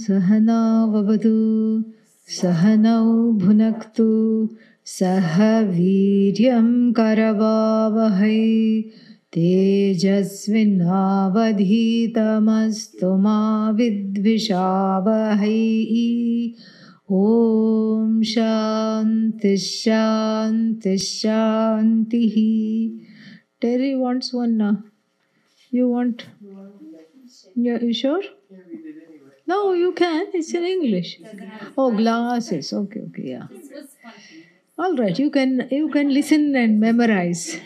सहनाववतु सहनौ भुनक्तु सह वीर्यं करवावहै तेजस्विनावधीतमस्तु मा विद्विषावहै ॐ शान्तिः Terry wants one now. You want? Yeah, sure? No, you can. It's in English. Oh, glasses. Okay, okay, yeah. All right, you can you can listen and memorize,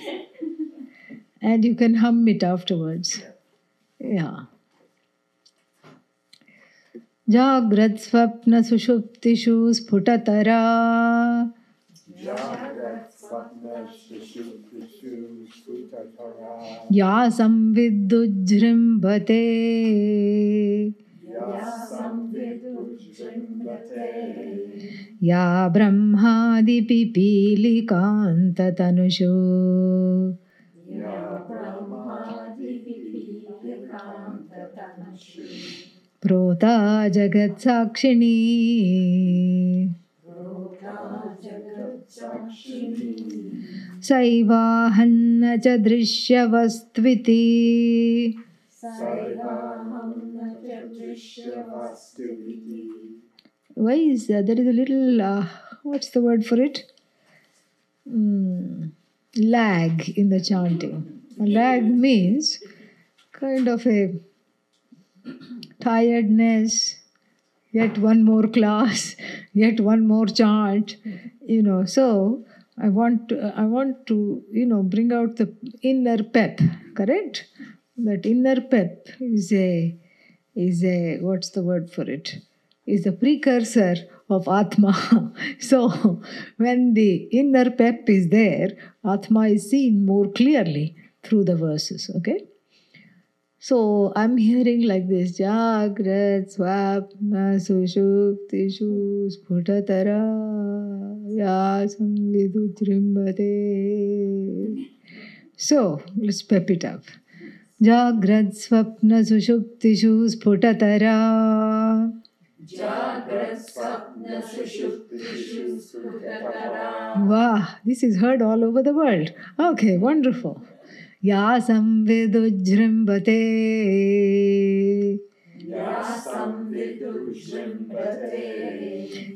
and you can hum it afterwards. Yeah. जाग्रत् स्वप्न सुषुप्तिषु स्फुटतरा या संविद्युज्जृम्भते या ब्रह्मादिपिपीलिकान्ततनुषु। प्रोता जगत्साक्षिणी। सैवाहन्न च दृश्यवस्त्विति Why is that? There is a little, uh, what's the word for it? Mm, lag in the chanting. lag means kind of a tiredness, yet one more class, yet one more chant, you know. So I want to, I want to, you know, bring out the inner pep, correct? That inner pep is a, is a, what's the word for it? Is the precursor of Atma. so when the inner pep is there, Atma is seen more clearly through the verses, okay? So I'm hearing like this Jagrat Swapna Sushuptishu Sputatara Yasam Vidudrimbate. So let's pep it up. जाग्रत्स्वप्नसुषुप्तिषु स्फुटतरा। वाह this is heard all over the world okay wonderful या संविदुजृंभते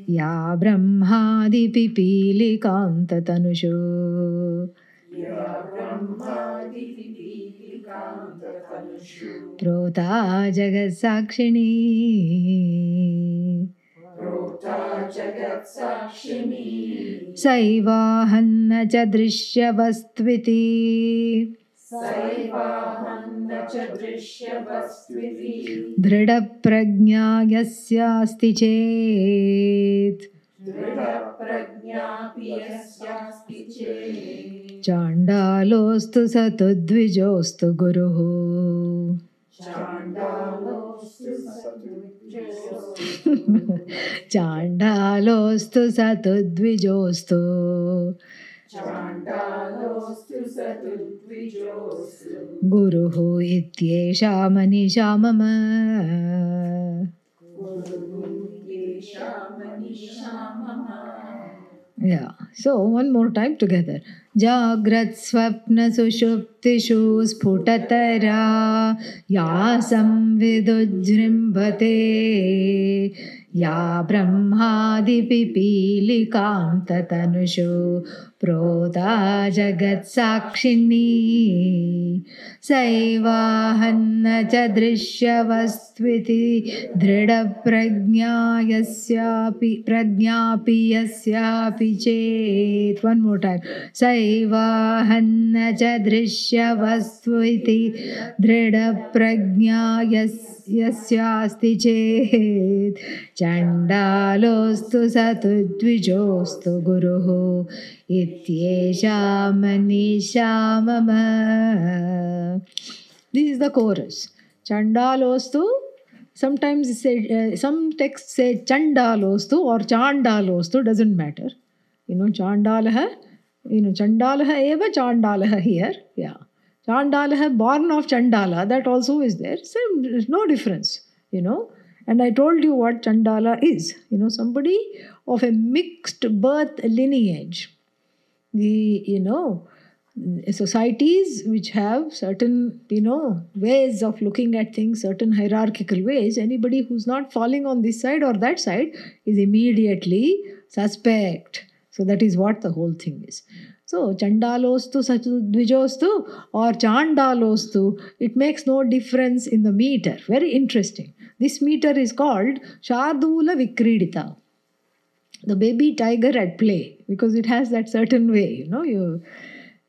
या ब्रह्मादिपिपीलिकान्ततनुषु। प्रोता जगत्साक्षिणी सैवाहन्न च दृश्यवस्त्विति दृढप्रज्ञा यस्यास्ति चेत् चाण्डालोऽस्तु स तु द्विजोऽस्तु गुरुः चाण्डालोऽस्तु स तु द्विजोऽस्तु गुरुः इत्येषा मनीषा मम Yeah. So one more time together. जाग्रत्स्वप्नसुषुप्तिषु स्फुटतरा या संविदुजृम्भते या ब्रह्मादिपिपीलिकान्ततनुषु प्रोता जगत्साक्षिणी। सैवाहन्न च दृश्यवस्त्विति दृढप्रज्ञा यस्यापि प्रज्ञापि यस्यापि चेत्। वन् मोर् टैम् सैवाहन्न च दृश्यवस्तु इति दृढप्रज्ञा यस् यस्यास्ति चेत्। चण्डालोऽस्तु स तु द्विजोऽस्तु गुरुः इत्येषा मनीषा मम This is the chorus. Chandalostu. Sometimes it say, uh, some texts say Chandalostu or Chandalostu, doesn't matter. You know, Chandalaha, you know, Chandalaha eva Chandalaha here. Yeah. Chandalaha, born of Chandala, that also is there. Same, no difference, you know. And I told you what Chandala is. You know, somebody of a mixed birth lineage. The, you know, societies which have certain you know ways of looking at things certain hierarchical ways anybody who's not falling on this side or that side is immediately suspect. So that is what the whole thing is. So chandalostu dvijostu or chandalostu it makes no difference in the meter. Very interesting. This meter is called shardula vikridita the baby tiger at play because it has that certain way you know you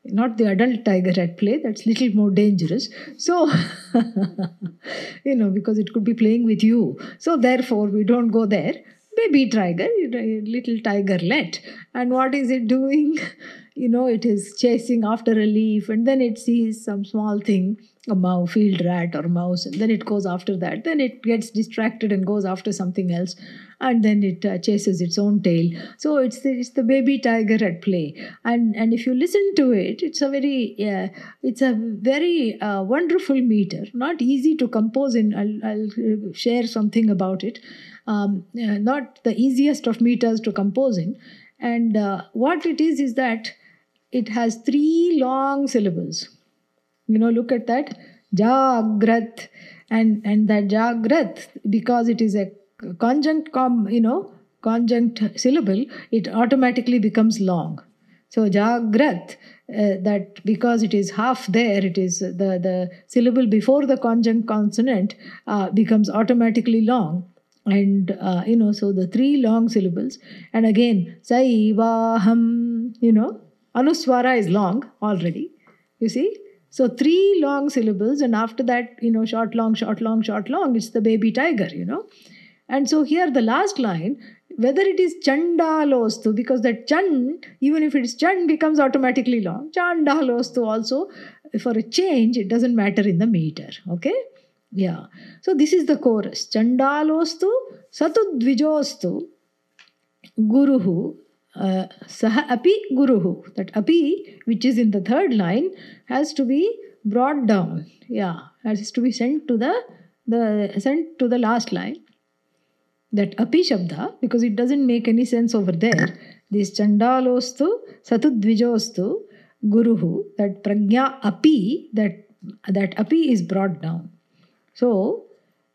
not the adult tiger at play that's little more dangerous. So you know because it could be playing with you. So therefore we don't go there. Baby tiger little tigerlet and what is it doing? You know it is chasing after a leaf and then it sees some small thing a mouse field rat or mouse and then it goes after that. Then it gets distracted and goes after something else and then it uh, chases its own tail. So it's the, it's the baby tiger at play. And and if you listen to it it's a very uh, it's a very uh, wonderful meter. Not easy to compose in i'll, I'll share something about it. Um, uh, not the easiest of meters to compose in. And uh, what it is is that it has three long syllables you know look at that. Jagrat. And and that jagrat because it is a conjunct com you know conjunct syllable it automatically becomes long. So jagrat uh, that because it is half there it is the the syllable before the conjunct consonant uh, becomes automatically long. And uh, you know so the three long syllables. And again saivaham you know anuswara is long already. You see so three long syllables, and after that, you know, short, long, short, long, short, long, it's the baby tiger, you know. And so here the last line, whether it is chandalostu, because that chand, even if it is chand, becomes automatically long. Chandalostu also, for a change, it doesn't matter in the meter. Okay? Yeah. So this is the chorus. Chandalostu, satudvijostu, guruhu, uh, saha api guruhu. That api, which is in the third line, has to be brought down. Yeah, has to be sent to the the sent to the last line. That api shabda, because it doesn't make any sense over there. This chandalostu, satudvijostu, guruhu. That pragya api, that that api is brought down. So,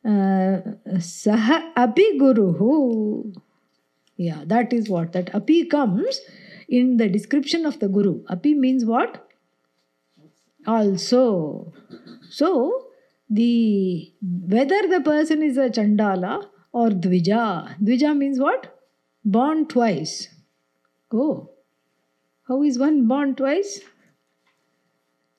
uh, saha api guruhu. Yeah, that is what that api comes in the description of the guru. Api means what? Also. So the whether the person is a chandala or dvija. Dvija means what? Born twice. Oh. How is one born twice?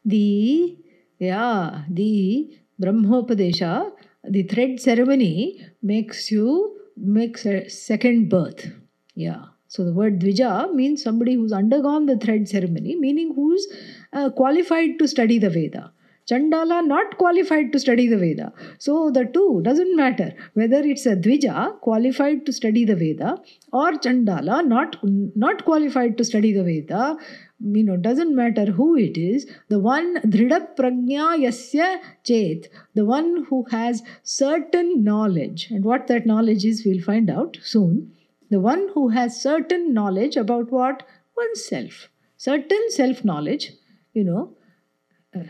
The yeah, the Brahmopadesha, the thread ceremony makes you makes a second birth. Yeah. So the word Dvija means somebody who's undergone the thread ceremony, meaning who's uh, qualified to study the Veda. Chandala not qualified to study the Veda. So the two doesn't matter whether it's a Dvija qualified to study the Veda or Chandala not not qualified to study the Veda. You know, doesn't matter who it is. The one Dhrida Pragnya Yasya Chet, the one who has certain knowledge, and what that knowledge is, we'll find out soon. The one who has certain knowledge about what oneself, certain self knowledge, you know,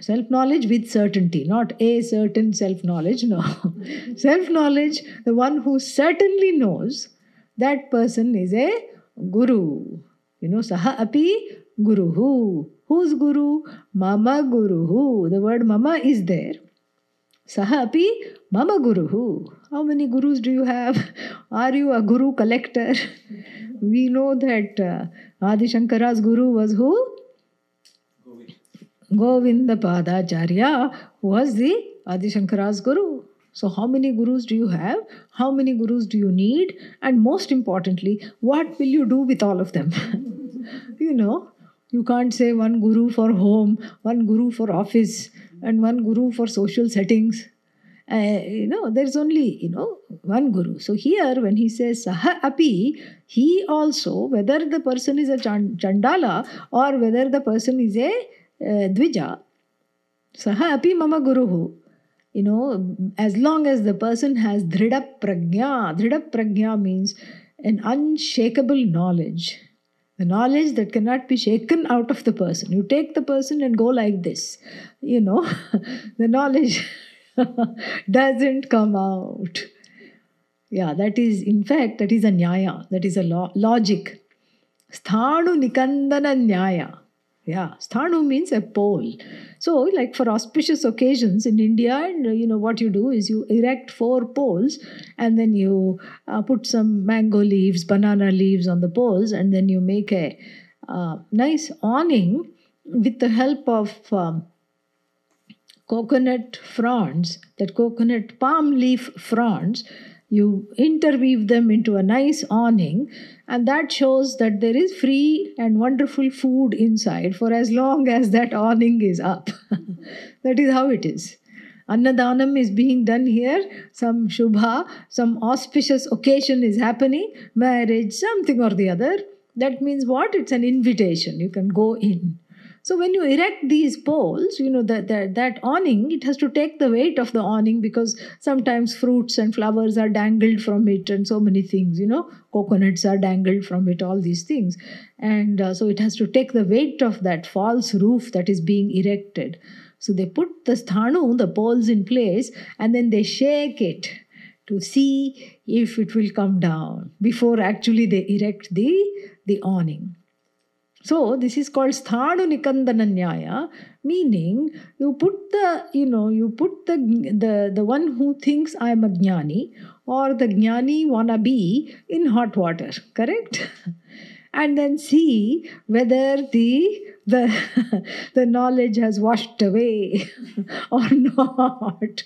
self knowledge with certainty, not a certain self knowledge, no. self knowledge, the one who certainly knows, that person is a guru. You know, saha api guruhu. Who's guru? Mama guruhu. The word mama is there. Saha api mama guruhu. How many gurus do you have? Are you a guru collector? we know that uh, Adi Shankara's guru was who? Govinda Padacharya was the Adi Shankara's guru. So, how many gurus do you have? How many gurus do you need? And most importantly, what will you do with all of them? you know, you can't say one guru for home, one guru for office, and one guru for social settings. Uh, you know, there's only, you know, one guru. So here, when he says saha api, he also, whether the person is a chandala or whether the person is a द्विज सः अपि मम गुरुः You know, as long as the person has dhrida prajna, dhrida prajna means an unshakable knowledge. The knowledge that cannot be shaken out of the person. You take the person and go like this. You know, the knowledge doesn't come out. Yeah, that is, in fact, that is a nyaya, that is a lo- logic. Sthanu nikandana nyaya. Yeah, sthanu means a pole. So, like for auspicious occasions in India, and you know what you do is you erect four poles, and then you uh, put some mango leaves, banana leaves on the poles, and then you make a uh, nice awning with the help of um, coconut fronds, that coconut palm leaf fronds, you interweave them into a nice awning, and that shows that there is free and wonderful food inside for as long as that awning is up. that is how it is. Annadanam is being done here, some shubha, some auspicious occasion is happening, marriage, something or the other. That means what? It's an invitation. You can go in. So when you erect these poles, you know that, that that awning, it has to take the weight of the awning because sometimes fruits and flowers are dangled from it, and so many things. You know, coconuts are dangled from it, all these things, and uh, so it has to take the weight of that false roof that is being erected. So they put the sthanu, the poles in place, and then they shake it to see if it will come down before actually they erect the the awning. So this is called sthanu nikandana nyaya, meaning you put the, you know, you put the the, the one who thinks I am a jnani or the jnani wanna be in hot water, correct? and then see whether the the the knowledge has washed away or not.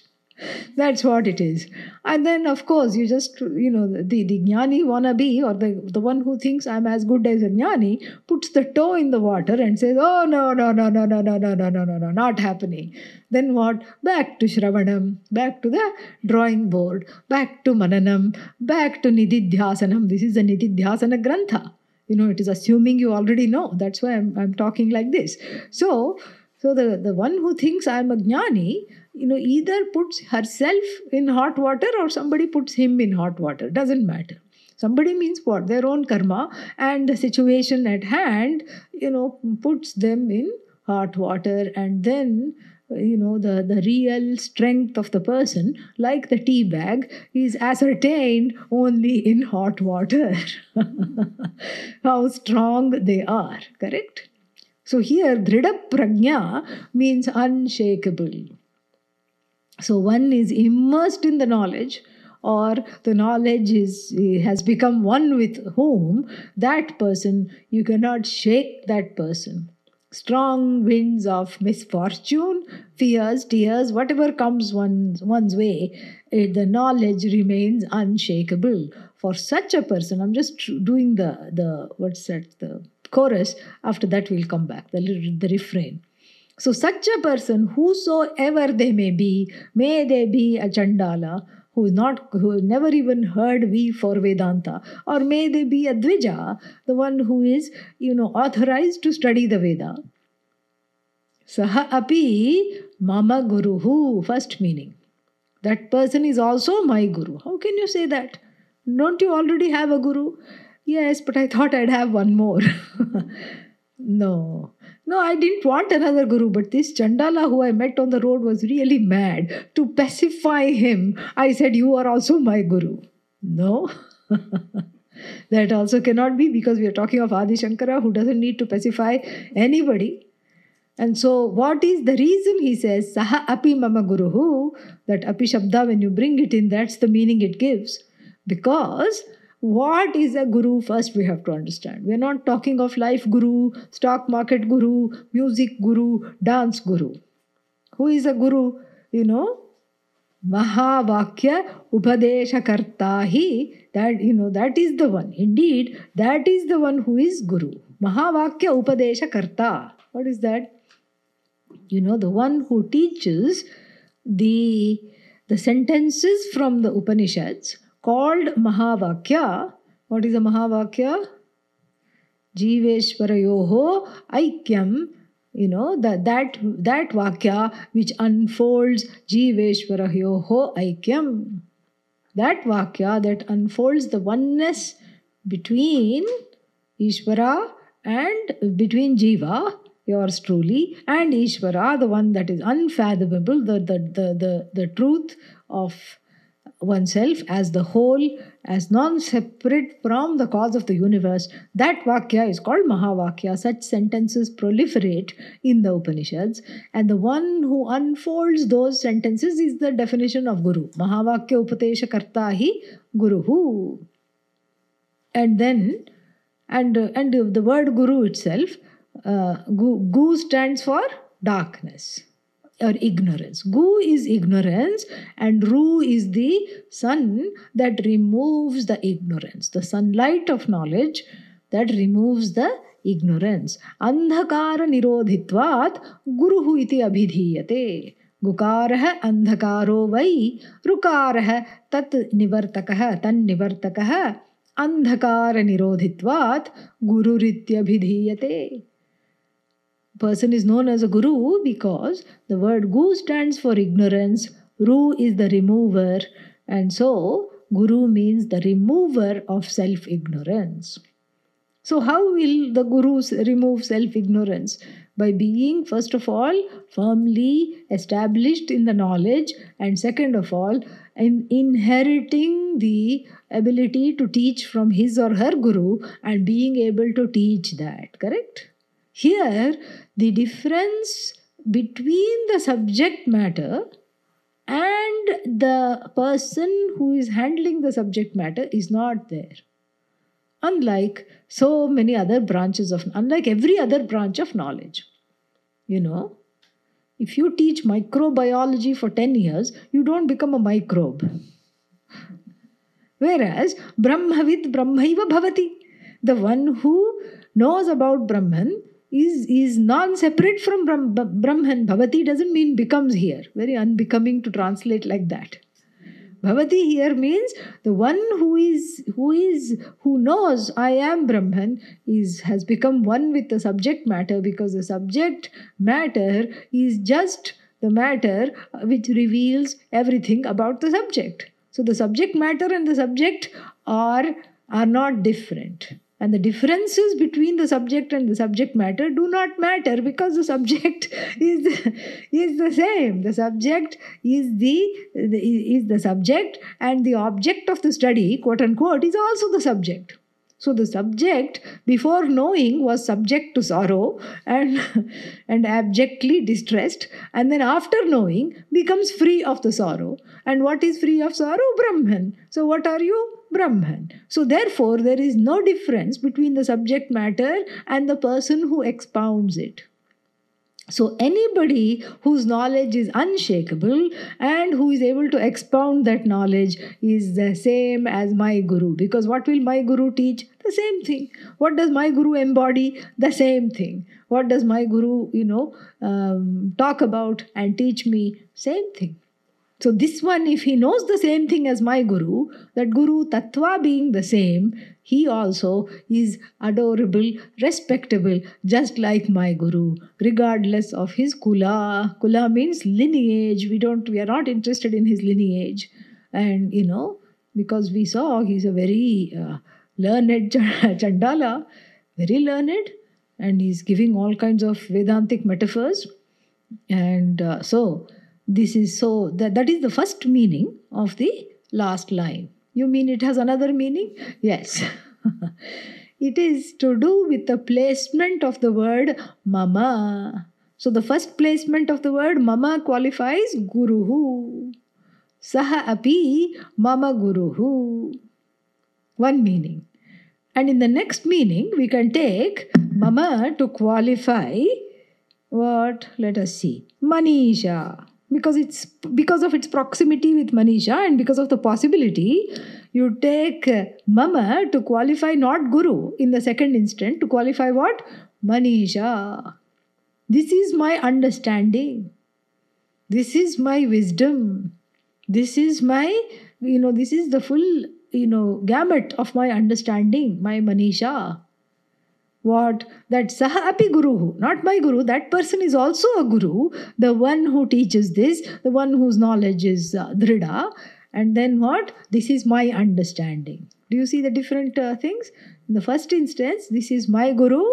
That's what it is. And then, of course, you just, you know, the, the jnani wannabe or the, the one who thinks I'm as good as a jnani puts the toe in the water and says, oh, no, no, no, no, no, no, no, no, no, no, no, not happening. Then what? Back to Shravanam, back to the drawing board, back to Mananam, back to Nididhyasanam. This is the Nididhyasana Grantha. You know, it is assuming you already know. That's why I'm, I'm talking like this. So, so the, the one who thinks I'm a jnani, you know, either puts herself in hot water or somebody puts him in hot water. Doesn't matter. Somebody means what? Their own karma and the situation at hand, you know, puts them in hot water and then you know the, the real strength of the person like the tea bag is ascertained only in hot water how strong they are correct so here dhrida prajna means unshakable so one is immersed in the knowledge or the knowledge is has become one with whom that person you cannot shake that person. Strong winds of misfortune fears tears whatever comes one's, one's way the knowledge remains unshakable. For such a person i'm just doing the the what's that the chorus after that we'll come back the, the refrain so, such a person, whosoever they may be, may they be a Chandala who is not who never even heard V for Vedanta, or may they be a Dvija, the one who is, you know, authorized to study the Veda. Saha api mama guru, guruhu, first meaning. That person is also my guru. How can you say that? Don't you already have a guru? Yes, but I thought I'd have one more. no. No, I didn't want another guru, but this Chandala who I met on the road was really mad. To pacify him, I said, You are also my guru. No. that also cannot be because we are talking of Adi Shankara who doesn't need to pacify anybody. And so, what is the reason he says, Saha api mama guruhu? That api shabda, when you bring it in, that's the meaning it gives. Because what is a guru? First we have to understand. We are not talking of life guru stock market guru music guru dance guru. Who is a guru? You know mahavakya upadeshakarta hi. That you know that is the one. Indeed that is the one who is guru. Mahavakya upadeshakarta what is that? You know the one who teaches the the sentences from the upanishads called Mahavakya. What is a Mahavakya? Jiveshwarayoho Aikyam you know that that that vakya which unfolds jiveshwarahyoho aikyam that vakya that unfolds the oneness between ishvara and between jiva yours truly and ishvara the one that is unfathomable the the the the, the truth of oneself as the whole, as non separate from the cause of the universe, that Vakya is called Mahavakya. Such sentences proliferate in the Upanishads, and the one who unfolds those sentences is the definition of Guru. Mahavakya Upadesha Karta hi Guruhu. And then, and, and the word Guru itself, uh, gu, gu stands for darkness or ignorance. Gu is ignorance, and Ru is the sun that removes the ignorance, the sunlight of knowledge that removes the ignorance. Andhakara nirodhitvat guruhu iti abhidhiyate. गुकारः अन्धकारो वै ऋकारः तत् निवर्तक निवर्तकः तन्निवर्तकः अन्धकारनिरोधित्वात् गुरुरित्यभिधीयते person is known as a guru because the word gu stands for ignorance, ru is the remover, and so guru means the remover of self ignorance. So, how will the gurus remove self ignorance? By being, first of all, firmly established in the knowledge, and second of all, in inheriting the ability to teach from his or her guru and being able to teach that. Correct? Here, the difference between the subject matter and the person who is handling the subject matter is not there. Unlike so many other branches of, unlike every other branch of knowledge. You know, if you teach microbiology for 10 years, you don't become a microbe. Whereas, Brahmavid Brahmaiva Bhavati, the one who knows about Brahman is, is non-separate from Brahm, Brahman. Bhavati doesn't mean becomes here. Very unbecoming to translate like that. Bhavati here means the one who is who is who knows I am Brahman is has become one with the subject matter because the subject matter is just the matter uh, which reveals everything about the subject. So the subject matter and the subject are are not different and the differences between the subject and the subject matter do not matter because the subject is is the same the subject is the, the is the subject and the object of the study quote unquote is also the subject so the subject, before knowing, was subject to sorrow and, and abjectly distressed, and then after knowing, becomes free of the sorrow. And what is free of sorrow? Brahman. So what are you? Brahman. So therefore, there is no difference between the subject matter and the person who expounds it. So, anybody whose knowledge is unshakable and who is able to expound that knowledge is the same as my guru. Because what will my guru teach? The same thing. What does my guru embody? The same thing. What does my guru, you know, um, talk about and teach me? Same thing. So, this one, if he knows the same thing as my Guru, that Guru Tattva being the same, he also is adorable, respectable, just like my Guru, regardless of his Kula. Kula means lineage. We don't, we are not interested in his lineage. And, you know, because we saw he's a very uh, learned Chandala, very learned, and he's giving all kinds of Vedantic metaphors. And uh, so, this is so, that, that is the first meaning of the last line. You mean it has another meaning? Yes. it is to do with the placement of the word mama. So the first placement of the word mama qualifies guruhu. Saha api mama guruhu. One meaning. And in the next meaning, we can take mama to qualify what? Let us see. Manisha because it's because of its proximity with Manisha and because of the possibility you take uh, Mama to qualify not Guru in the second instant to qualify what? Manisha. This is my understanding. This is my wisdom. This is my, you know, this is the full, you know, gamut of my understanding, my Manisha. What? That Saha api Guru, not my Guru, that person is also a Guru, the one who teaches this, the one whose knowledge is uh, Drida. And then what? This is my understanding. Do you see the different uh, things? In the first instance, this is my Guru,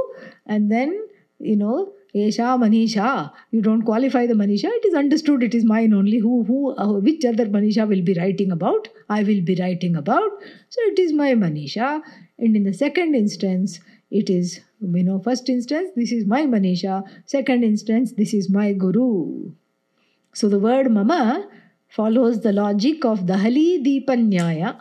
and then, you know, Esha Manisha. You don't qualify the Manisha. It is understood it is mine only. Who, who, uh, which other Manisha will be writing about? I will be writing about. So it is my Manisha. And in the second instance, it is, you know, first instance, this is my Manisha. Second instance, this is my Guru. So the word Mama follows the logic of Dahali Deepanyaya.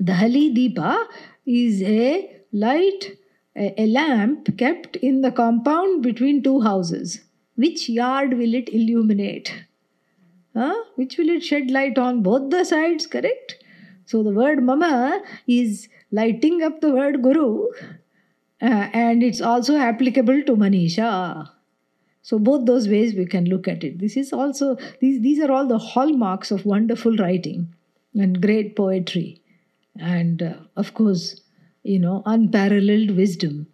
Dahali Deepa is a light, a, lamp kept in the compound between two houses. Which yard will it illuminate? Huh? Which will it shed light on? Both the sides, correct? So the word Mama is lighting up the word Guru, uh, and it's also applicable to Manisha. So both those ways we can look at it. This is also these these are all the hallmarks of wonderful writing and great poetry, and uh, of course, you know, unparalleled wisdom.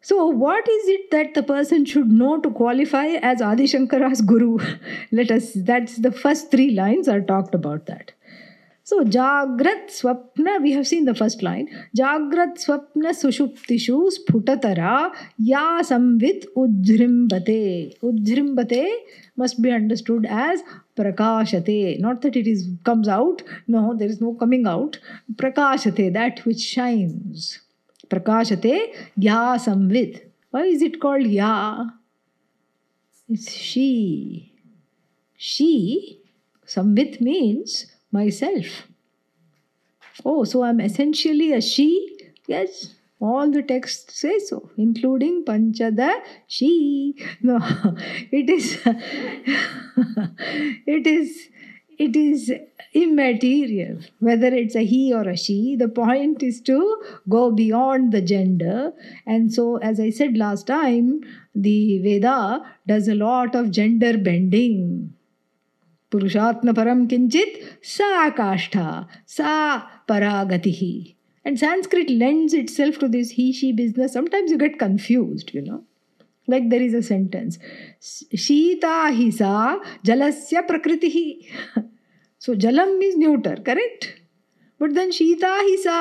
So, what is it that the person should know to qualify as Adi Shankara's guru? Let us, that's the first three lines are talked about that. So जाग्रत स्वप्न we have seen the first line जाग्रत स्वप्न सुषुप्तिषु स्फुटतरा या संवित उज्जृंबते उज्जृंबते मस्ट बी अंडरस्टूड एज प्रकाशते not that it is comes out no there is no coming out प्रकाशते दैट विच शाइन्स प्रकाशते या संवित वाई इज़ इट कॉल्ड या it's she she Sambit means myself. Oh, so I'm essentially a she? Yes, all the texts say so, including Panchada she. No, it is, it is, it is immaterial whether it's a he or a she. The point is to go beyond the gender. And so, as I said last time, the Veda does a lot of gender bending पुरुषात्म परम किंचित सा सा परागति. He and Sanskrit lends itself to this he she business sometimes you get confuse you know like there is a sentence शीता ही सा जलस्य प्रकृति ही so Jalam is neuter correct but then शीता ही सा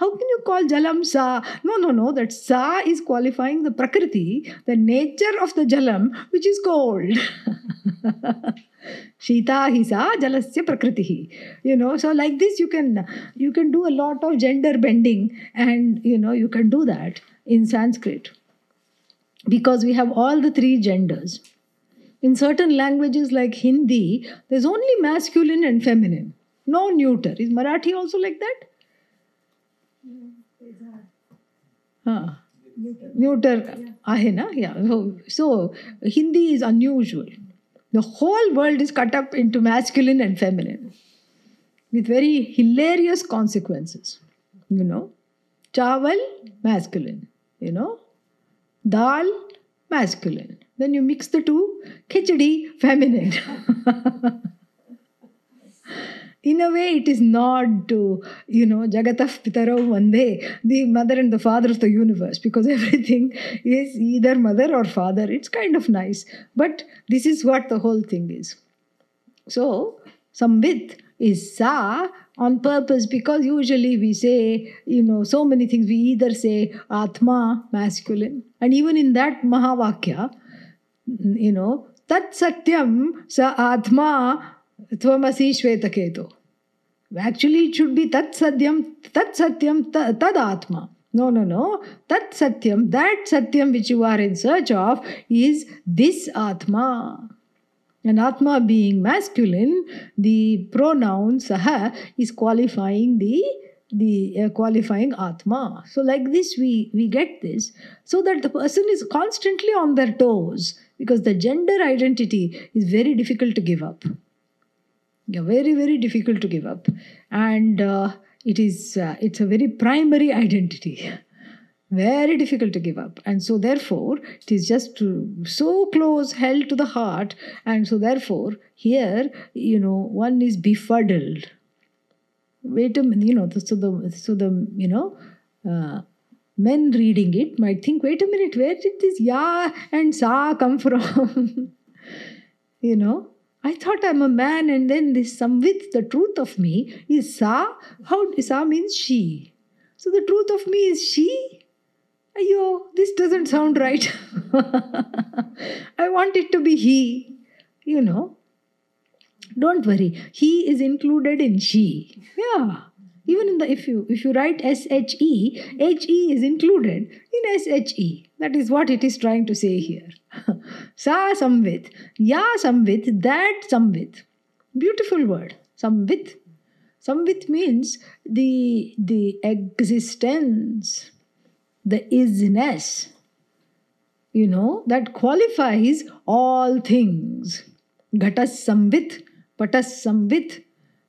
हाउ कैन यू कॉल जलम सा no no no that सा इज़ क्वालिफाइंग द प्रकृति the nature of the Jalam which is cold Shita hisa jalasya prakriti. You know, so like this you can you can do a lot of gender bending and you know you can do that in Sanskrit. Because we have all the three genders. In certain languages like Hindi, there's only masculine and feminine. No neuter. Is Marathi also like that? Huh. Neuter. Neuter. Yeah. Ah, so, so Hindi is unusual the whole world is cut up into masculine and feminine with very hilarious consequences. You know, chawal, masculine. You know, dal, masculine. Then you mix the two, khichdi, feminine. in a way it is not to you know jagatah pitaro vande the mother and the father of the universe because everything is either mother or father. It's kind of nice. But this is what the whole thing is. So samvit is sa on purpose because usually we say you know so many things we either say atma masculine. And even in that mahavakya you know tat satyam sa atma tvamasi shvetaketu Actually, it should be Tat Satyam, Tat Satyam, Tad Atma. No, no, no. Tat Satyam, that Satyam which you are in search of, is this Atma. And Atma being masculine, the pronoun Saha is qualifying the the uh, qualifying atma so like this we we get this so that the person is constantly on their toes because the gender identity is very difficult to give up yeah, very very difficult to give up. And uh, it is uh, it's a very primary identity very difficult to give up. And so therefore it is just so close held to the heart. And so therefore here you know one is befuddled. Wait a minute you know so the so the you know uh, men reading it might think, wait a minute, where did this ya and sa come from? you know, I thought I'm a man, and then this samvit, the truth of me, is sa. How sa means she. So the truth of me is she. Ayo, this doesn't sound right. I want it to be he. You know, don't worry. He is included in she. Yeah even in the if you if you write s-h-e h-e is included in s-h-e that is what it is trying to say here. Sa samvit ya samvit that samvit. Beautiful word samvit. Samvit means the the existence the isness you know that qualifies all things. Ghatas samvit patas samvit.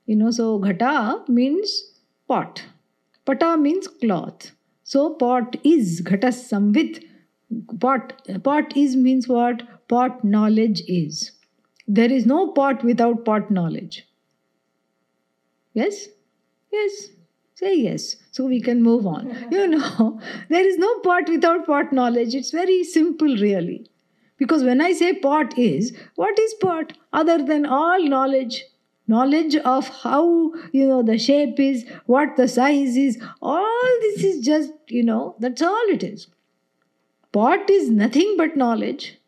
You know so ghata means pot. Pata means cloth. So pot is ghatas samvit. Pot, pot is means what? Pot knowledge is. There is no pot without pot knowledge. Yes? Yes. Say yes. So we can move on. You know, there is no pot without pot knowledge. It's very simple, really. Because when I say pot is, what is pot? Other than all knowledge knowledge of how you know the shape is what the size is all this is just you know that's all it is. Pot is nothing but knowledge.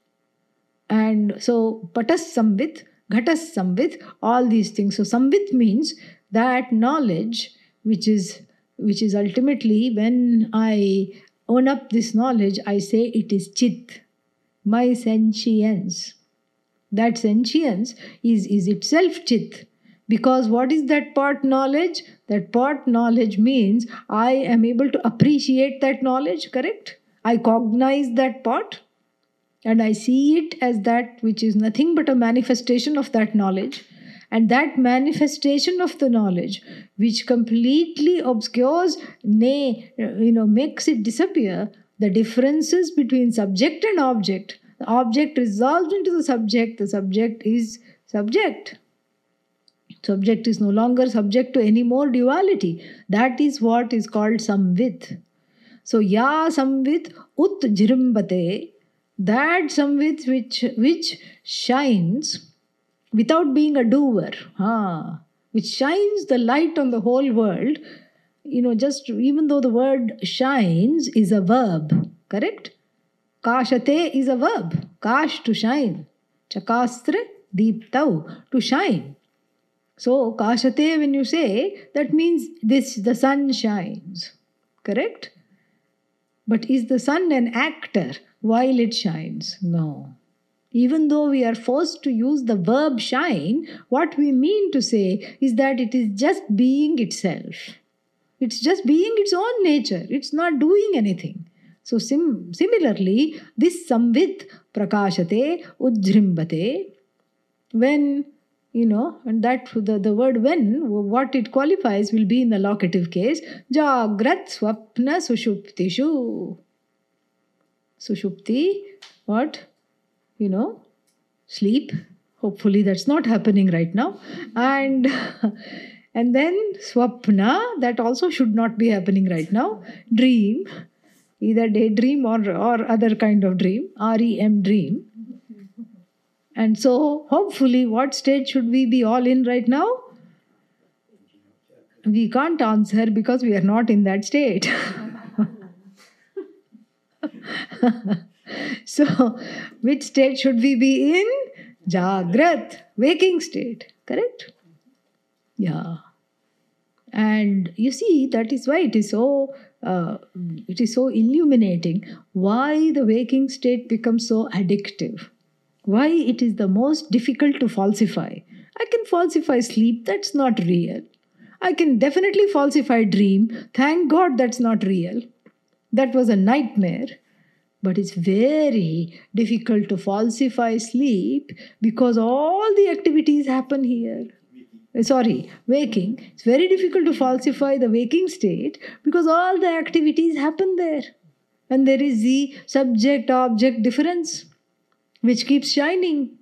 And so patas samvit ghatas samvit all these things. So samvit means that knowledge which is which is ultimately when i own up this knowledge i say it is chit my sentience. That sentience is, is itself chit because what is that part knowledge? That part knowledge means I am able to appreciate that knowledge, correct? I cognize that part and I see it as that which is nothing but a manifestation of that knowledge. And that manifestation of the knowledge, which completely obscures, nay, you know, makes it disappear, the differences between subject and object. The object resolves into the subject, the subject is subject. Subject is no longer subject to any more duality. That is what is called samvit. So ya samvit ut jrimbate, that samvit which which shines without being a doer, ah, which shines the light on the whole world. You know, just even though the word shines is a verb, correct? Kashate is a verb. Kash to shine. Chakastra deeptau to shine. So, kashate, when you say, that means this the sun shines. Correct? But is the sun an actor while it shines? No. Even though we are forced to use the verb shine, what we mean to say is that it is just being itself. It's just being its own nature. It's not doing anything. So, sim- similarly, this samvit prakashate ujrimbate, when you know and that the, the word when what it qualifies will be in the locative case jagrat swapna sushuptishu. Sushupti what? You know sleep. Hopefully that's not happening right now. And and then swapna that also should not be happening right now. Dream either daydream or or other kind of dream rem dream and so, hopefully, what state should we be all in right now? We can't answer because we are not in that state. so, which state should we be in? Jagrat, waking state, correct? Yeah. And you see, that is why it is so uh, it is so illuminating why the waking state becomes so addictive why it is the most difficult to falsify. I can falsify sleep, that's not real. I can definitely falsify dream, thank God that's not real. That was a nightmare. But it's very difficult to falsify sleep because all the activities happen here. Uh, sorry, waking. It's very difficult to falsify the waking state because all the activities happen there. And there is the subject object difference which keeps shining.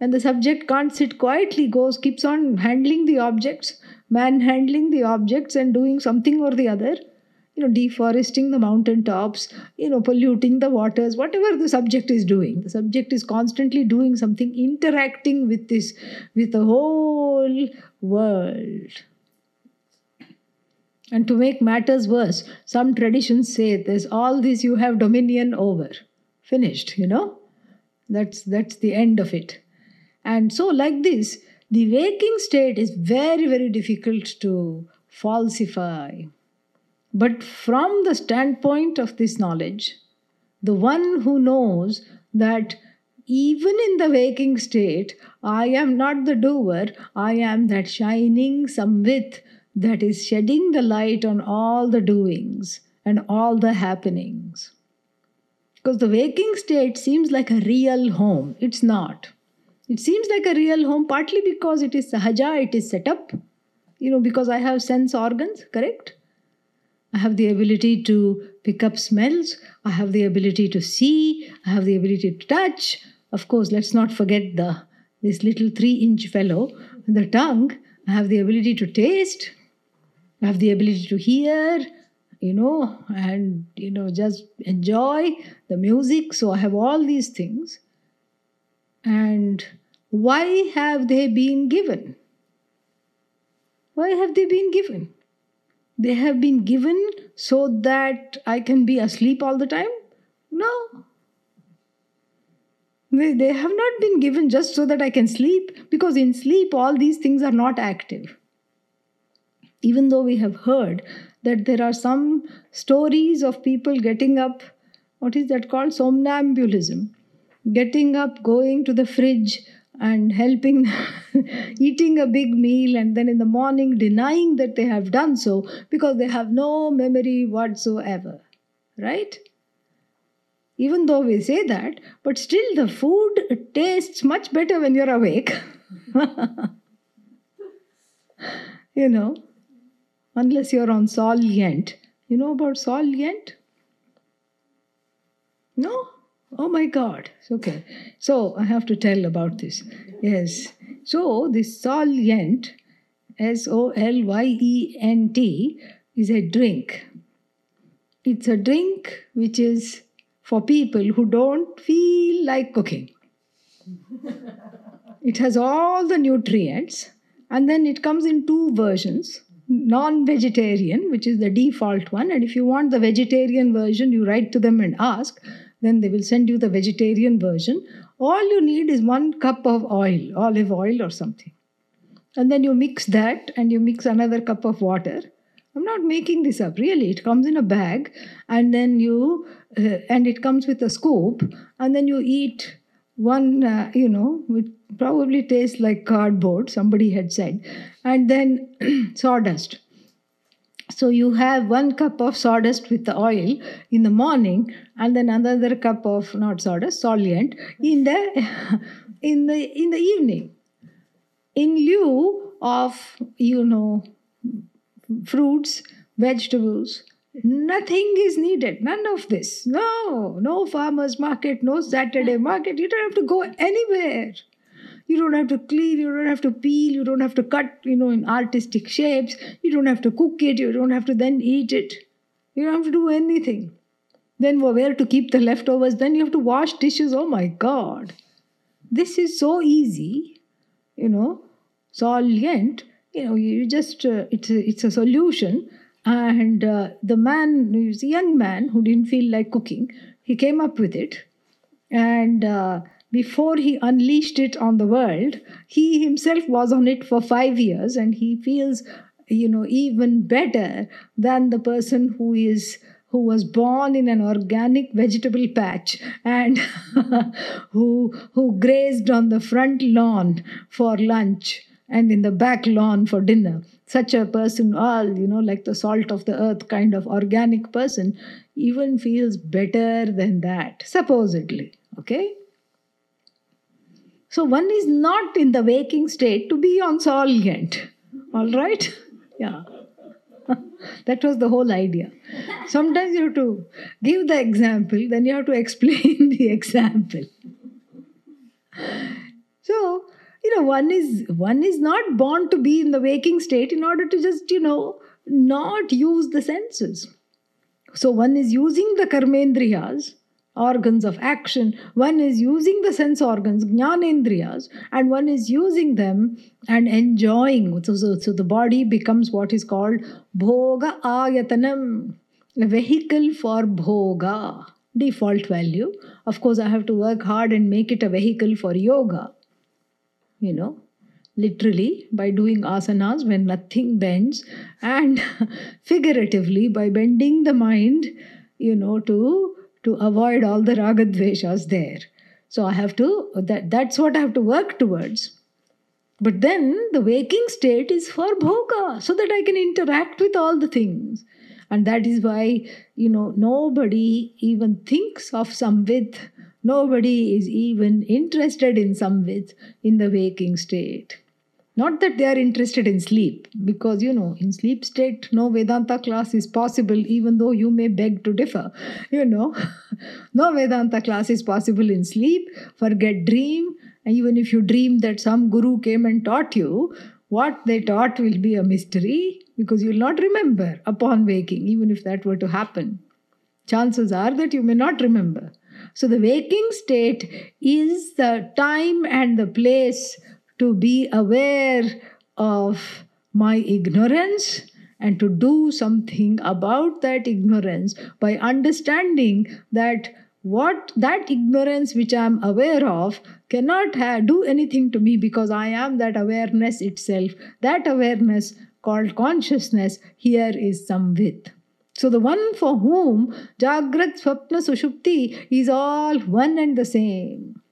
And the subject can't sit quietly, goes, keeps on handling the objects, manhandling the objects and doing something or the other. you know, deforesting the mountain tops, you know, polluting the waters, whatever the subject is doing. The subject is constantly doing something, interacting with this, with the whole world. And to make matters worse, some traditions say there's all this you have dominion over. Finished, you know? That's that's the end of it. And so, like this, the waking state is very, very difficult to falsify. But from the standpoint of this knowledge, the one who knows that even in the waking state, I am not the doer, I am that shining samvit that is shedding the light on all the doings and all the happenings. Because the waking state seems like a real home. It's not. It seems like a real home partly because it is sahaja, it is set up, you know, because I have sense organs, correct? I have the ability to pick up smells. I have the ability to see. I have the ability to touch. Of course, let's not forget the this little three-inch fellow, the tongue. I have the ability to taste. I have the ability to hear, you know, and you know, just enjoy the music. So I have all these things. And why have they been given? Why have they been given? They have been given so that I can be asleep all the time? No. They, they have not been given just so that I can sleep, because in sleep, all these things are not active. Even though we have heard that there are some stories of people getting up, what is that called? Somnambulism. Getting up, going to the fridge, and helping eating a big meal and then in the morning denying that they have done so because they have no memory whatsoever right even though we say that but still the food tastes much better when you're awake you know unless you're on Soylent you know about Soylent no Oh my God. Okay. So I have to tell about this. Yes. So this Solyent, S O L Y E N T, is a drink. It's a drink which is for people who don't feel like cooking. it has all the nutrients and then it comes in two versions non vegetarian, which is the default one. And if you want the vegetarian version, you write to them and ask then they will send you the vegetarian version. All you need is one cup of oil, olive oil or something. And then you mix that and you mix another cup of water. I'm not making this up, really. It comes in a bag and then you, uh, and it comes with a scoop, and then you eat one, uh, you know, it probably tastes like cardboard, somebody had said, and then sawdust. So you have one cup of sawdust with the oil in the morning, and then another cup of not sawdust, Soylent in the in the in the evening. In lieu of you know fruits, vegetables, nothing is needed. None of this. No, no farmers market, no Saturday market. You don't have to go anywhere. You don't have to clean, you don't have to peel, you don't have to cut, you know, in artistic shapes. You don't have to cook it, you don't have to then eat it. You don't have to do anything. Then where to keep the leftovers? Then you have to wash dishes. Oh my God. This is so easy, you know, Soylent. You know, you just, uh, it's, a, it's a solution. And uh, the man, he was a young man who didn't feel like cooking, he came up with it. And uh, before he unleashed it on the world, he himself was on it for five years and he feels, you know, even better than the person who is who was born in an organic vegetable patch and who who grazed on the front lawn for lunch and in the back lawn for dinner such a person all you know like the salt of the earth kind of organic person even feels better than that supposedly okay so one is not in the waking state to be on Soylent. All right? Yeah. that was the whole idea. Sometimes you have to give the example, then you have to explain the example. So, know, one is one is not born to be in the waking state in order to just, you know, not use the senses. So one is using the karmendriyas, organs of action, one is using the sense organs, jnanendriyas, and one is using them and enjoying. So, so, so the body becomes what is called bhoga ayatanam, a vehicle for bhoga, default value. Of course, I have to work hard and make it a vehicle for yoga. You know, literally by doing asanas when nothing bends, and figuratively by bending the mind, you know, to to avoid all the ragadveshas there. So I have to that that's what I have to work towards. But then the waking state is for bhoga, so that I can interact with all the things. And that is why, you know, nobody even thinks of samvit. Nobody is even interested in samvit in the waking state. Not that they are interested in sleep, because you know, in sleep state, no Vedanta class is possible, even though you may beg to differ. You know, no Vedanta class is possible in sleep. Forget dream. Even if you dream that some guru came and taught you, what they taught will be a mystery because you will not remember upon waking, even if that were to happen. Chances are that you may not remember. So, the waking state is the time and the place to be aware of my ignorance and to do something about that ignorance by understanding that what that ignorance which i am aware of cannot have, do anything to me because i am that awareness itself. That awareness called consciousness here is some samvit so the one for whom jagrat swapna sushupti is all one and the same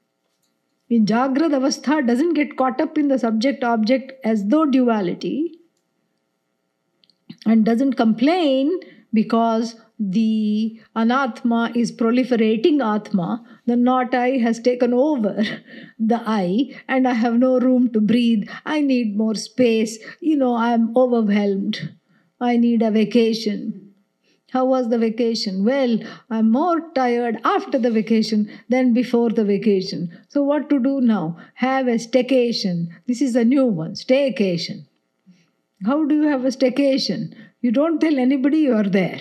in Jagrat Avastha doesn't get caught up in the subject object as though duality and doesn't complain because the anatma is proliferating atma, the not I has taken over the I, and I have no room to breathe. I need more space. You know, I'm overwhelmed. I need a vacation. How was the vacation? Well, I'm more tired after the vacation than before the vacation. So, what to do now? Have a staycation. This is a new one staycation. How do you have a staycation? You don't tell anybody you are there.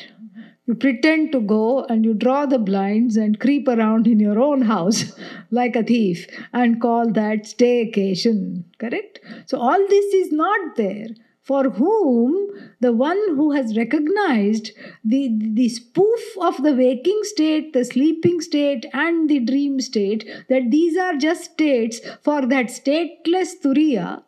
You pretend to go and you draw the blinds and creep around in your own house like a thief and call that staycation. Correct? So, all this is not there for whom the one who has recognized the, the spoof of the waking state, the sleeping state, and the dream state, that these are just states for that stateless turiya,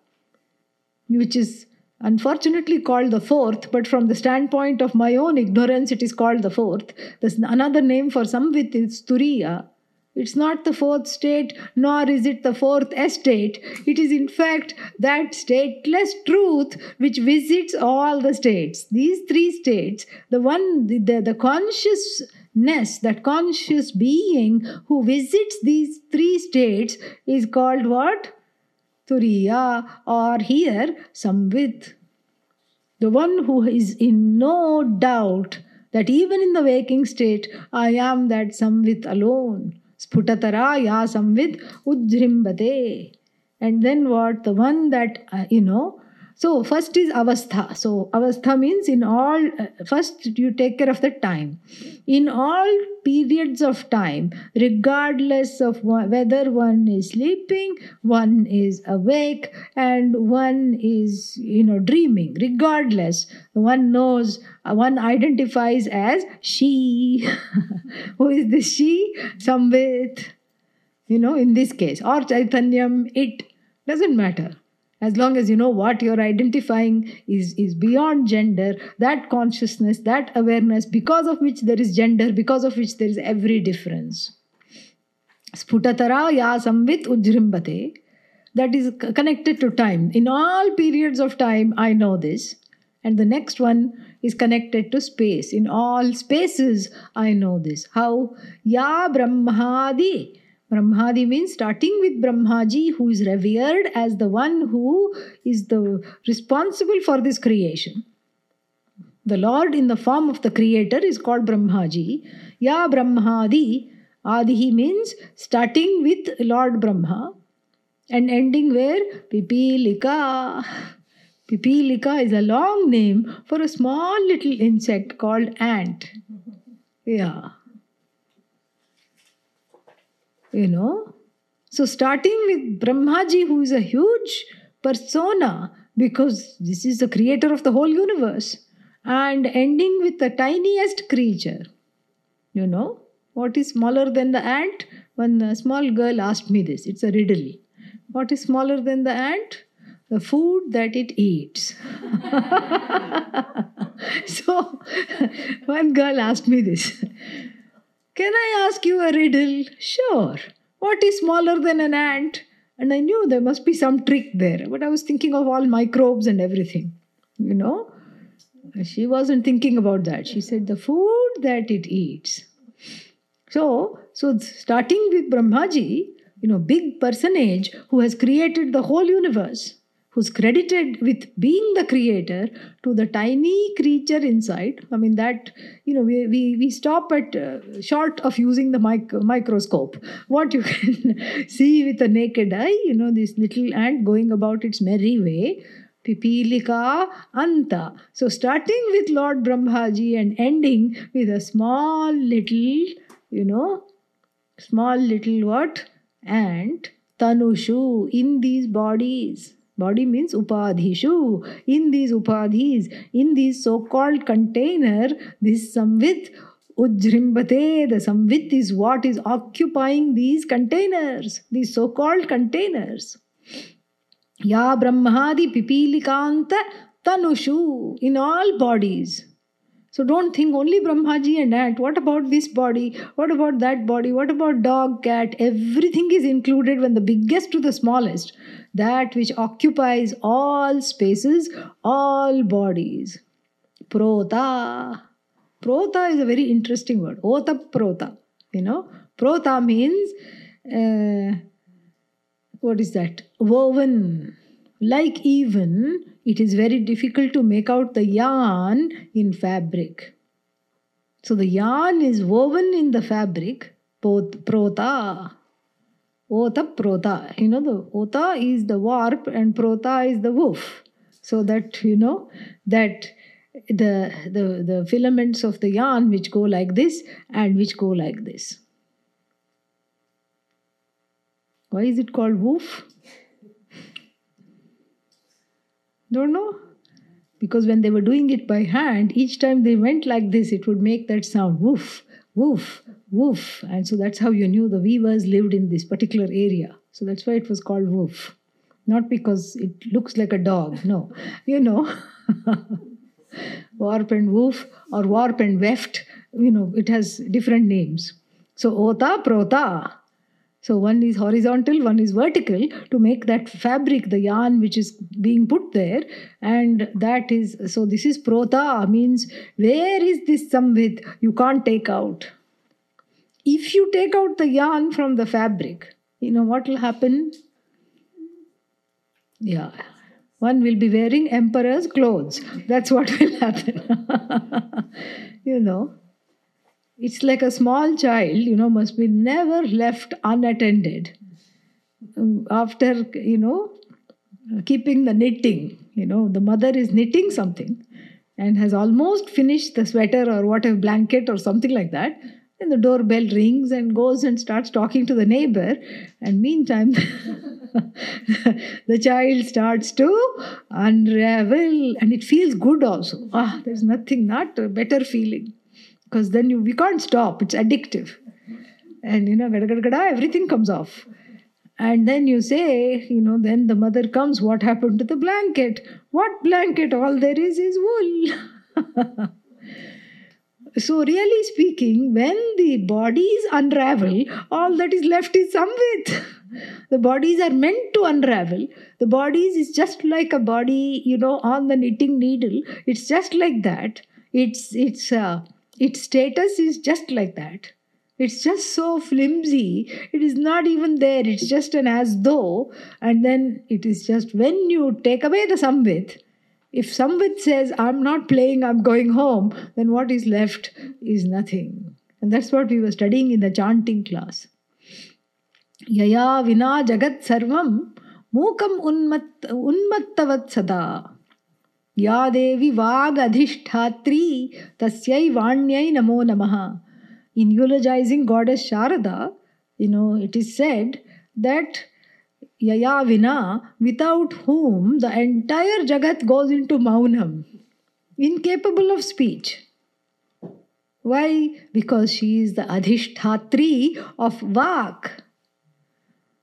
which is unfortunately called the fourth, but from the standpoint of my own ignorance, it is called the fourth. There's another name for samvit is turiya. It's not the fourth state, nor is it the fourth estate. It is, in fact, that stateless truth which visits all the states. These three states, the one, the, the, the consciousness, that conscious being who visits these three states is called what? Turiya, or here, Samvit. The one who is in no doubt that even in the waking state, I am that Samvit alone Sputatara ya samvid ujrimbate. And then what? The one that, uh, you know, so first is avastha. So avastha means in all, uh, first you take care of the time. In all periods of time, regardless of whether one is sleeping, one is awake, and one is, you know, dreaming, regardless, one knows, uh, one identifies as she. Who is this she? Samvit. You know, in this case, or Chaitanyam, it doesn't matter as long as you know what you're identifying is, is beyond gender, that consciousness, that awareness, because of which there is gender, because of which there is every difference. Sputatara ya samvit ujrimbate. That is connected to time. In all periods of time, I know this. And the next one is connected to space. In all spaces, I know this. How? Ya Brahmadi Brahmadi means starting with Brahmaji, who is revered as the one who is the responsible for this creation. The Lord in the form of the Creator is called Brahmaji. Ya Brahmadi, Adihi means starting with Lord Brahma and ending where? Pipilika. Pipilika is a long name for a small little insect called ant. Yeah. You know? So, starting with Brahmaji, who is a huge persona because this is the creator of the whole universe, and ending with the tiniest creature. You know? What is smaller than the ant? One small girl asked me this. It's a riddle. What is smaller than the ant? The food that it eats. so, one girl asked me this Can I ask you a riddle? Sure. What is smaller than an ant? And I knew there must be some trick there, but I was thinking of all microbes and everything. You know? She wasn't thinking about that. She said, The food that it eats. So, so starting with Brahmaji, you know, big personage who has created the whole universe, who's credited with being the creator to the tiny creature inside. I mean, that, you know, we, we, we stop at uh, short of using the mic- microscope. What you can see with the naked eye, you know, this little ant going about its merry way. Pipilika Anta. So, starting with Lord Brahmaji and ending with a small little, you know, small little what? Ant, Tanushu, in these bodies. Body means upadhishu. In these upadhis, in these so called container, this samvit ujrimbate, the samvit is what is occupying these containers, these so called containers. Ya Brahmadi Pipilikanta Tanushu in all bodies. So don't think only Brahmaji and ant. What about this body? What about that body? What about dog, cat? Everything is included when the biggest to the smallest. That which occupies all spaces, all bodies. Prota. Prota is a very interesting word. Ota prota. You know, prota means uh, what is that? Woven. Like even, it is very difficult to make out the yarn in fabric. So the yarn is woven in the fabric, prota. Ota prota. You know, the ota is the warp and prota is the woof. So that, you know, that the, the, the filaments of the yarn which go like this and which go like this. Why is it called woof? Don't know. Because when they were doing it by hand, each time they went like this, it would make that sound woof, woof, woof. And so that's how you knew the weavers lived in this particular area. So that's why it was called woof. Not because it looks like a dog, no. You know, warp and woof or warp and weft, you know, it has different names. So ota, prota, so one is horizontal, one is vertical to make that fabric, the yarn which is being put there. And that is, so this is prota means where is this samvit? You can't take out. If you take out the yarn from the fabric, you know what will happen? Yeah. One will be wearing emperor's clothes. That's what will happen. you know. It's like a small child, you know, must be never left unattended. After, you know, keeping the knitting, you know, the mother is knitting something and has almost finished the sweater or whatever blanket or something like that. And the doorbell rings and goes and starts talking to the neighbor. And meantime, the child starts to unravel and it feels good also. Ah, there's nothing, not a better feeling. Because then you we can't stop. It's addictive. And you know gada, gada, gada, everything comes off. And then you say you know then the mother comes what happened to the blanket? What blanket? All there is is wool so really speaking when the bodies unravel all that is left is samvit the bodies are meant to unravel the bodies is just like a body you know on the knitting needle it's just like that it's it's uh, its status is just like that. It's just so flimsy. It is not even there. It's just an as though. And then it is just when you take away the samvit, if samvit says, I'm not playing, I'm going home, then what is left is nothing. And that's what we were studying in the chanting class. Yaya vina jagat sarvam mukam unmat, unmattavat sada. या देवी वाग् अधिष्ठात्री तस्यै वाण्यै नमो नमः In eulogizing goddess Sharada, you know, it is said that Yaya Vina, without whom the entire Jagat goes into Maunam, incapable of speech. Why? Because she is the Adhishthatri of Vak.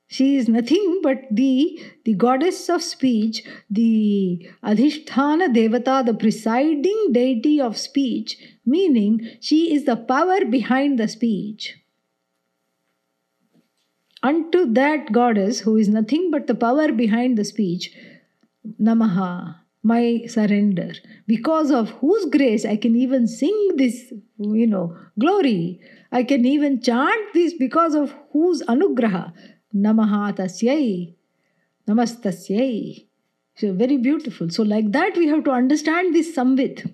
She is nothing but the, the goddess of speech, the Adhishthana Devata, the presiding deity of speech, meaning she is the power behind the speech. Unto that goddess, who is nothing but the power behind the speech, Namaha, my surrender, because of whose grace I can even sing this, you know, glory. I can even chant this because of whose anugraha. Namaha tasyai. Namastasyai. So very beautiful. So, like that, we have to understand this samvit.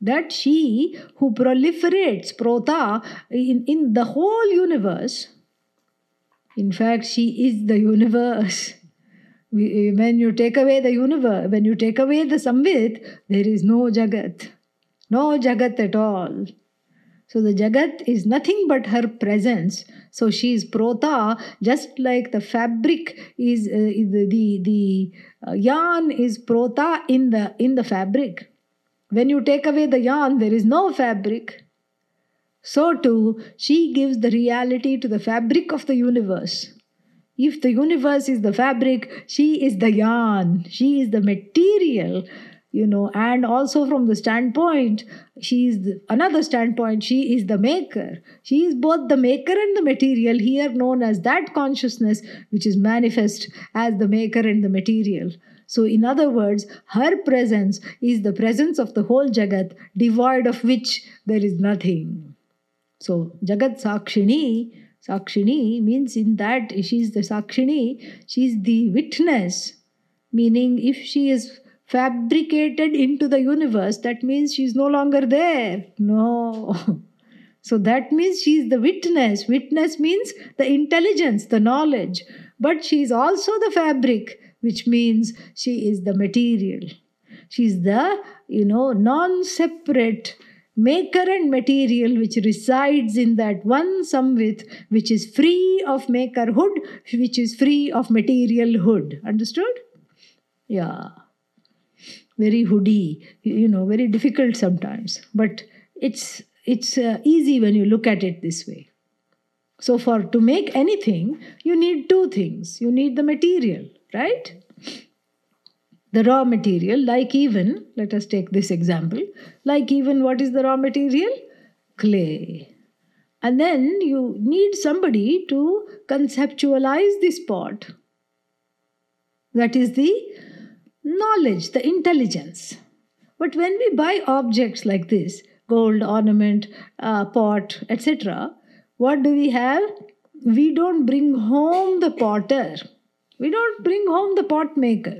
That she who proliferates prota in, in the whole universe, in fact, she is the universe. When you take away the universe, when you take away the samvit, there is no jagat. No jagat at all. So the Jagat is nothing but her presence. So she is prota, just like the fabric is uh, the the, the uh, yarn is prota in the in the fabric. When you take away the yarn, there is no fabric. So too, she gives the reality to the fabric of the universe. If the universe is the fabric, she is the yarn, she is the material you know and also from the standpoint she is the, another standpoint she is the maker. She is both the maker and the material here known as that consciousness which is manifest as the maker and the material. So in other words her presence is the presence of the whole jagat devoid of which there is nothing so jagat sakshini sakshini means in that she is the sakshini she is the witness meaning if she is fabricated into the universe, that means she's no longer there. No. So that means she is the witness. Witness means the intelligence, the knowledge. But she is also the fabric, which means she is the material. She is the, you know, non separate maker and material which resides in that one samvit, which is free of makerhood, which is free of materialhood. Understood? Yeah very hoody, you know, very difficult sometimes. But it's it's uh, easy when you look at it this way. So for to make anything, you need two things. You need the material, right? The raw material, like even, let us take this example, like even what is the raw material? Clay. And then you need somebody to conceptualize this pot. That is the knowledge, the intelligence. But when we buy objects like this, gold, ornament, uh, pot, etc., what do we have? We don't bring home the potter. We don't bring home the pot maker.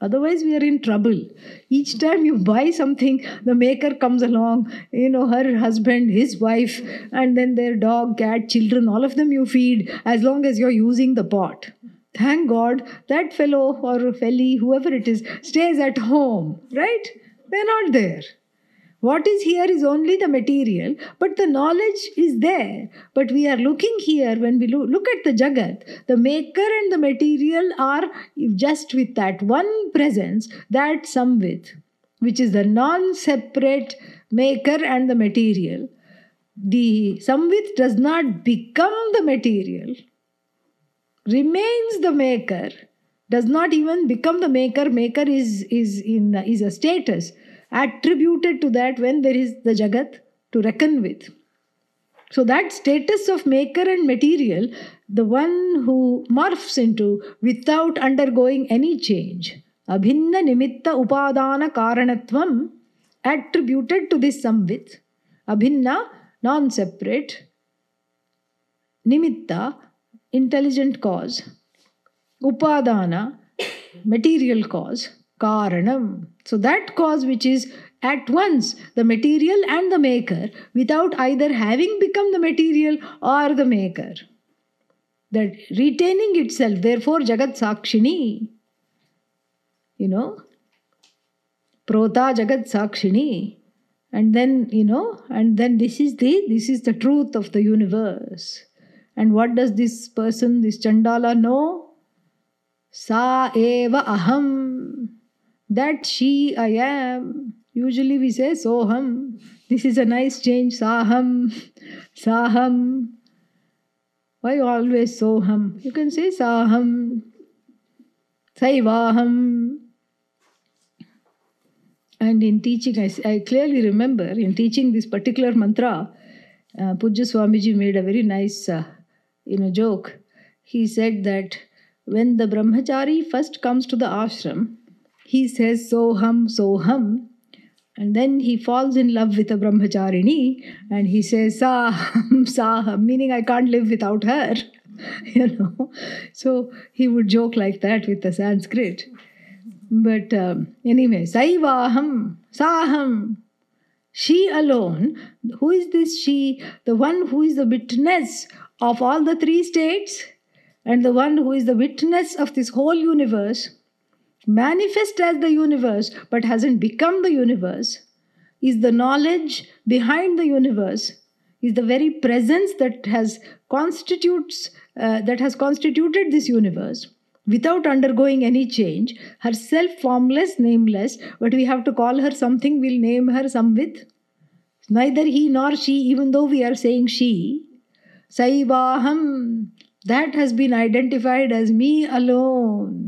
Otherwise, we are in trouble. Each time you buy something, the maker comes along, you know, her husband, his wife, and then their dog, cat, children, all of them you feed as long as you're using the pot. Thank God that fellow or felly, whoever it is, stays at home, right? They're not there. What is here is only the material, but the knowledge is there. But we are looking here, when we look at the Jagat, the maker and the material are just with that one presence, that samvit, which is the non separate maker and the material. The samvit does not become the material, remains the maker does not even become the maker maker is is in is a status attributed to that when there is the jagat to reckon with so that status of maker and material the one who morphs into without undergoing any change abhinna nimitta upadana karanatvam attributed to this samvit abhinna non separate nimitta intelligent cause, upadana, material cause, karanam. So that cause which is at once the material and the maker without either having become the material or the maker. That retaining itself, therefore Jagat Sakshini. You know, Prota Jagat Sakshini. and then you know and then this is the this is the truth of the universe and what does this person this chandala know sa eva aham that she i am usually we say soham this is a nice change saham saham why always soham you can say saham saivaham and in teaching, I, I clearly remember in teaching this particular mantra, uh, Pujya Swamiji made a very nice, uh, you know, joke. He said that when the brahmachari first comes to the ashram, he says soham soham, and then he falls in love with a brahmacharini, and he says saham saham, meaning I can't live without her. you know, so he would joke like that with the Sanskrit. But um, anyway, Saivaham, Saham, she alone, who is this she? The one who is the witness of all the three states and the one who is the witness of this whole universe, manifest as the universe but hasn't become the universe, is the knowledge behind the universe, is the very presence that has constitutes uh, that has constituted this universe without undergoing any change, herself formless, nameless, but we have to call her something, we'll name her Samvit. Neither he nor she, even though we are saying she. Saivaham, that has been identified as me alone.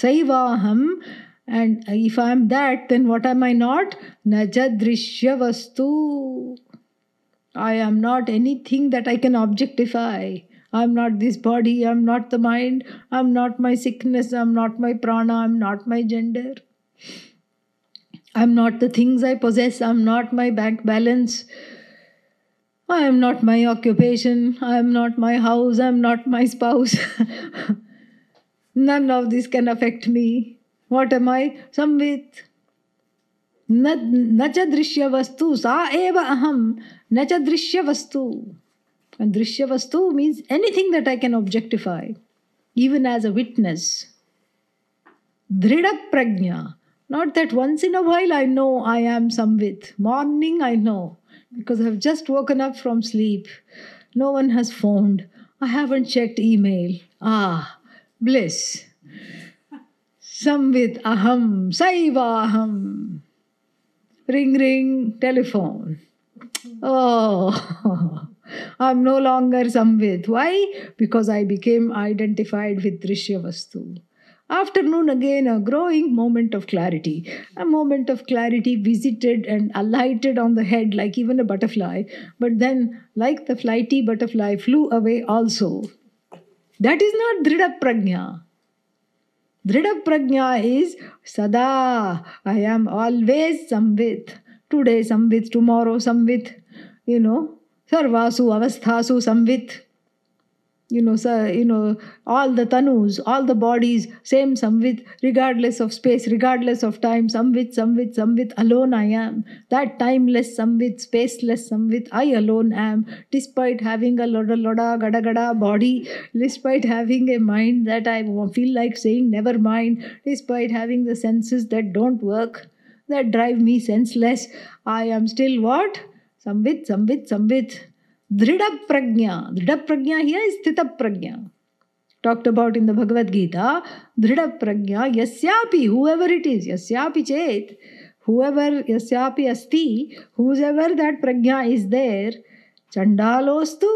Saivaham, and if I am that, then what am I not? Najadrishya vastu. I am not anything that I can objectify. I'm not this body, I'm not the mind, I'm not my sickness, I'm not my prana, I'm not my gender. I'm not the things I possess, I'm not my bank balance. I am not my occupation, I am not my house, I am not my spouse. None of this can affect me. What am I? Samvit. न च दृश्य वस्तु सा एव अहम न च दृश्य वस्तु and drishya vastu means anything that I can objectify, even as a witness. Drida prajna, not that once in a while I know I am samvit. Morning I know, because I've just woken up from sleep. No one has phoned. I haven't checked email. Ah, bliss. Samvit aham, saiva aham. Ring ring, telephone. Oh, I'm no longer Samvit. Why? Because I became identified with Drishya Vastu. Afternoon again, a growing moment of clarity. A moment of clarity visited and alighted on the head like even a butterfly, but then, like the flighty butterfly, flew away also. That is not Drida Prajna. Drida Prajna is Sada. I am always Samvit. Today Samvit, tomorrow Samvit. You know, sarvasu avasthasu samvit you know sir you know all the tanus all the bodies same samvit regardless of space regardless of time samvit samvit samvit alone i am. That timeless samvit spaceless samvit i alone am. Despite having a loda loda gada gada body despite having a mind that i feel like saying never mind despite having the senses that don't work that drive me senseless i am still what? Samvit, Samvit, Samvit. दृढ़ प्रज्ञा दृढ़ प्रज्ञा ही स्थित प्रज्ञा talked about in the Bhagavad Gita दृढ़ प्रज्ञा यस्यापि whoever it is यस्यापि चेत हु एवर यस्यापि अस्ति whoever that Pragya is there चंडालोस्तु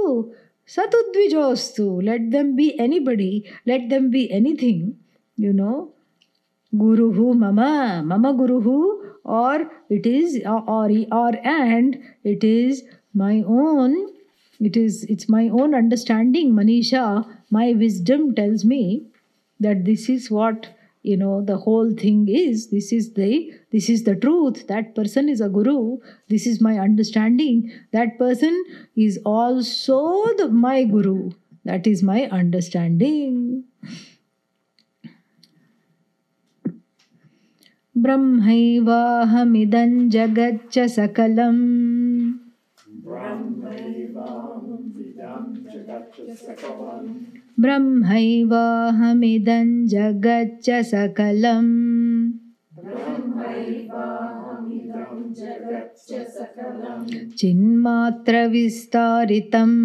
सतुद्विजोस्तु let them be anybody let them be anything you know गुरु मम मम गुरु और इट इज़ और and it is my own it is it's my own understanding manisha my wisdom tells me that this is what you know the whole thing is this is the this is the truth that person is a guru this is my understanding that person is also the, my guru that is my understanding ब्रह्मैवाहमिदं जगच्च सकलम् ब्रह्मैवाहमिदं जगच्च सकलम् चिन्मात्रविस्तारितम्।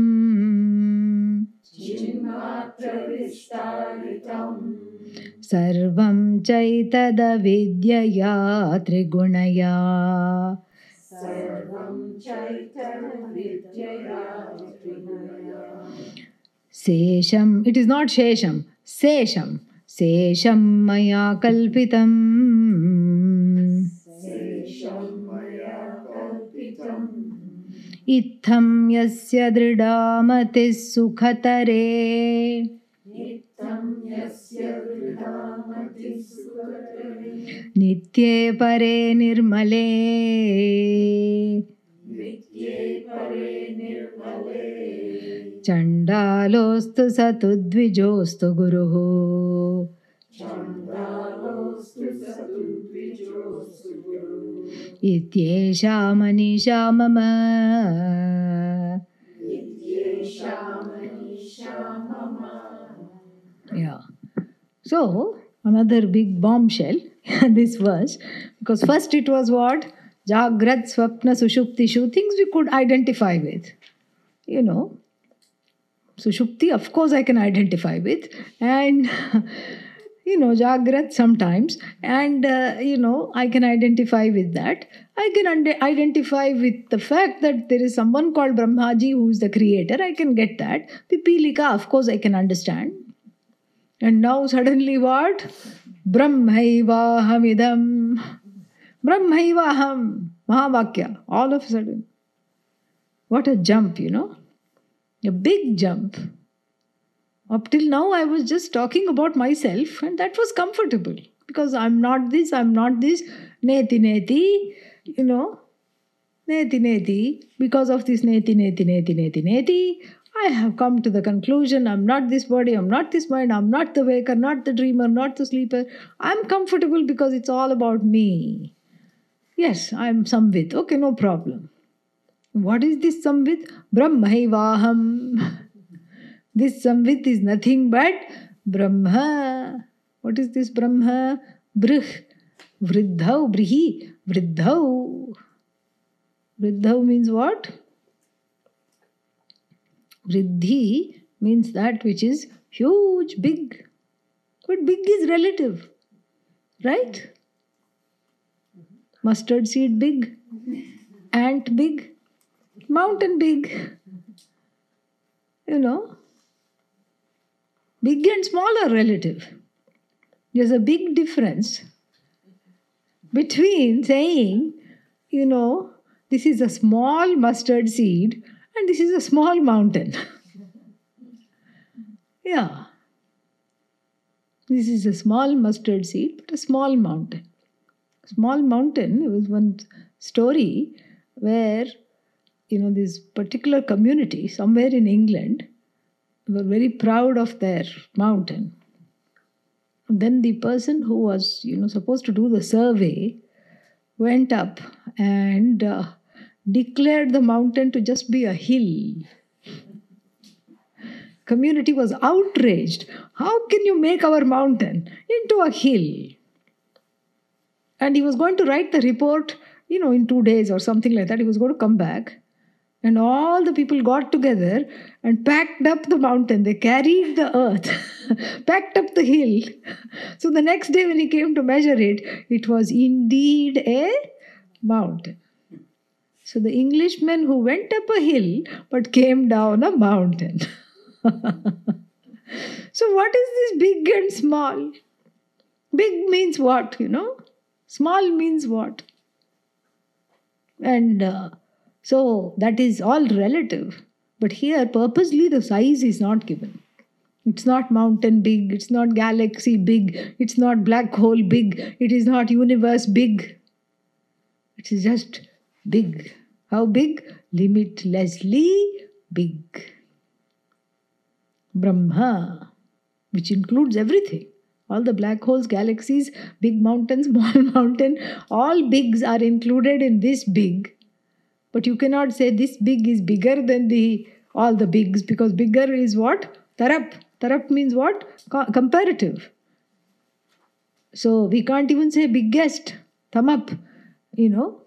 सर्वं चैतदविद्यया त्रिगुणया शेषम् इट् इस् नाट् शेषं शेषं शेषं मया कल्पितम्। इत्थं यस्य दृढामतिः सुखतरे नित्ये परे निर्मले। चण्डालोऽस्तु स तु द्विजोऽस्तु गुरुः। इत्येषा मनीषा मम। Yeah. So, another big bombshell, this was because first it was what? Jagrat, Swapna, Sushuptishu, things we could identify with. You know, Sushupti, of course, I can identify with. And, you know, Jagrat sometimes. And, uh, you know, I can identify with that. I can und- identify with the fact that there is someone called Brahmaji who is the creator. I can get that. Pipilika, of course, I can understand. And now suddenly what? Brahmaivahamidam. Brahmaivaham. Mahavakya. All of a sudden. What a jump, you know. A big jump. Up till now, I was just talking about myself, and that was comfortable because I'm not this, I'm not this. Neti neti, you know. Neti neti. Because of this neti neti neti neti neti, I have come to the conclusion I'm not this body, I'm not this mind, I'm not the waker, not the dreamer, not the sleeper. I'm comfortable because it's all about me. Yes, I'm Samvit. Okay, no problem. What is this Samvit? Brahmaivaham. This Samvit is nothing but Brahma. What is this Brahma? Brih. Vriddhau. Brihi. Vriddhau. Vriddhau means what? Vriddhi means that which is huge, big. But big is relative, right? Mustard seed big, ant big, mountain big. You know, big and small are relative. There's a big difference between saying, you know, this is a small mustard seed and this is a small mountain. yeah. This is a small mustard seed, but a small mountain. Small mountain, it was one story where, you know, this particular community somewhere in England were very proud of their mountain. And then the person who was, you know, supposed to do the survey went up and uh, declared the mountain to just be a hill. Community was outraged. How can you make our mountain into a hill? And he was going to write the report, you know, in two days or something like that. He was going to come back. And all the people got together and packed up the mountain. They carried the earth, packed up the hill. So the next day, when he came to measure it, it was indeed a mountain. So the Englishman who went up a hill but came down a mountain. so, what is this big and small? Big means what, you know? Small means what? And uh, so that is all relative. But here, purposely, the size is not given. It's not mountain big, it's not galaxy big, it's not black hole big, it is not universe big. It is just big. How big? Limitlessly big. Brahma, which includes everything. All the black holes, galaxies, big mountains, small mountain, all bigs are included in this big. But you cannot say this big is bigger than the all the bigs because bigger is what? Tarap. Tarap means what? Co- comparative. So we can't even say biggest. Tamap. You know,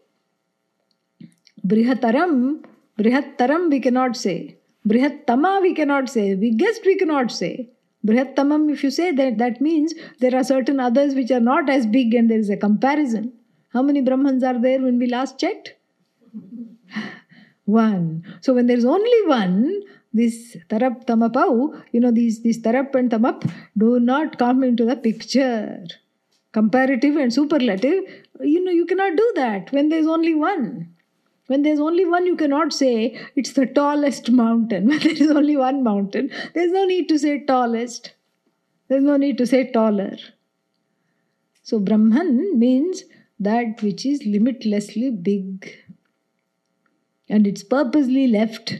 Brihataram, Brihattaram we cannot say. Brihattama we cannot say. Biggest we cannot say. Brihattamam, if you say that, that means there are certain others which are not as big and there is a comparison. How many Brahmans are there when we last checked? one. So when there is only one, this tarap tamapau, you know, these, these tarap and tamap do not come into the picture. Comparative and superlative, you know, you cannot do that when there is only one. When there's only one, you cannot say it's the tallest mountain. When there is only one mountain, there's no need to say tallest. There's no need to say taller. So, Brahman means that which is limitlessly big. And it's purposely left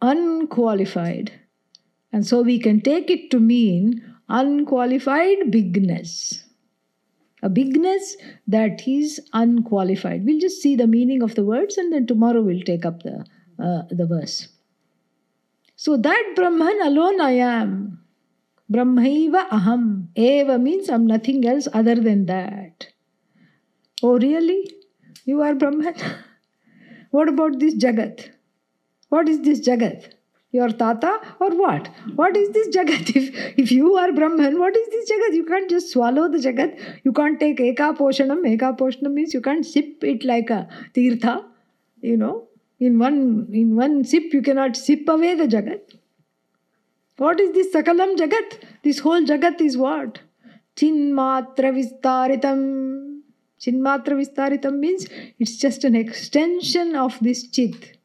unqualified. And so we can take it to mean unqualified bigness a bigness that is unqualified. We'll just see the meaning of the words and then tomorrow we'll take up the, uh, the verse. So that Brahman alone I am. Brahmaiva aham. Eva means I'm nothing else other than that. Oh, really? You are Brahman? what about this Jagat? What is this Jagat? Your tata or what? What is this Jagat? If, if you are Brahman, what is this Jagat? You can't just swallow the Jagat. You can't take Eka Poshanam. Eka Poshanam means you can't sip it like a Tirtha. You know, in one, in one sip, you cannot sip away the Jagat. What is this Sakalam Jagat? This whole Jagat is what? Chinmatra Vistaritam. Chinmatra Vistaritam means it's just an extension of this Chit.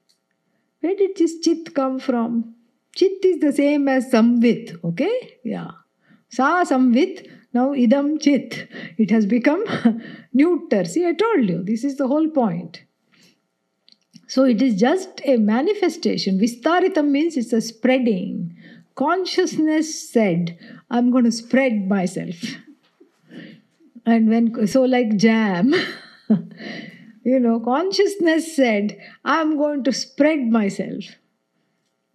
Where did this chit come from? Chit is the same as samvit, okay? Yeah. Sa samvit, now idam chit. It has become neuter. See, I told you, this is the whole point. So it is just a manifestation. Vistaritam means it's a spreading. Consciousness said, I'm going to spread myself. And when, so like jam. You know, consciousness said, I'm going to spread myself.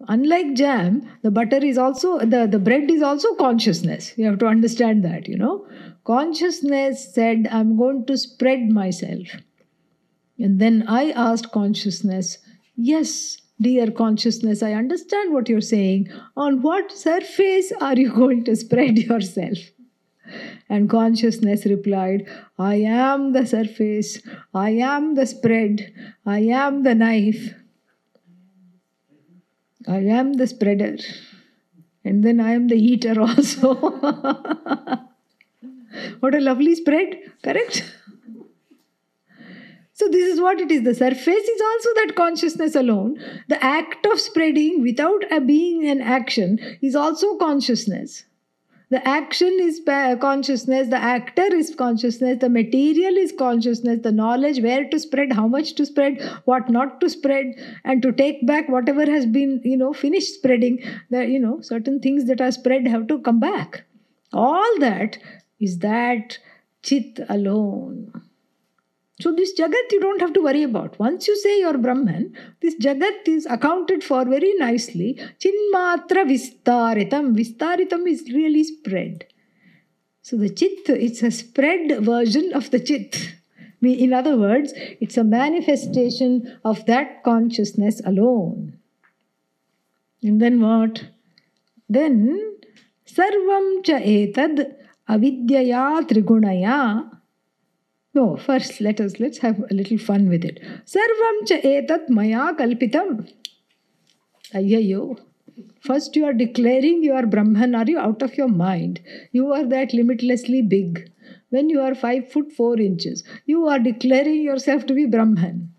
Unlike jam, the butter is also, the, the bread is also consciousness. You have to understand that, you know. Consciousness said, I'm going to spread myself. And then I asked consciousness, Yes, dear consciousness, I understand what you're saying. On what surface are you going to spread yourself? And consciousness replied, I am the surface, I am the spread, I am the knife, I am the spreader, and then I am the eater also. what a lovely spread, correct? So, this is what it is. The surface is also that consciousness alone. The act of spreading without a being an action is also consciousness. The action is consciousness, the actor is consciousness, the material is consciousness, the knowledge where to spread, how much to spread, what not to spread, and to take back whatever has been, you know, finished spreading. The, you know, certain things that are spread have to come back. All that is that chit alone. So, this Jagat you don't have to worry about. Once you say you're Brahman, this Jagat is accounted for very nicely. Chinmatra Vistaritam. Vistaritam is really spread. So, the Chit, it's a spread version of the Chit. In other words, it's a manifestation of that consciousness alone. And then what? Then, Sarvam cha etad avidyaya trigunaya no, first let us let's have a little fun with it. Sarvam cha etat maya kalpitam. First you are declaring you are Brahman. Are you out of your mind? You are that limitlessly big. When you are five foot four inches, you are declaring yourself to be Brahman.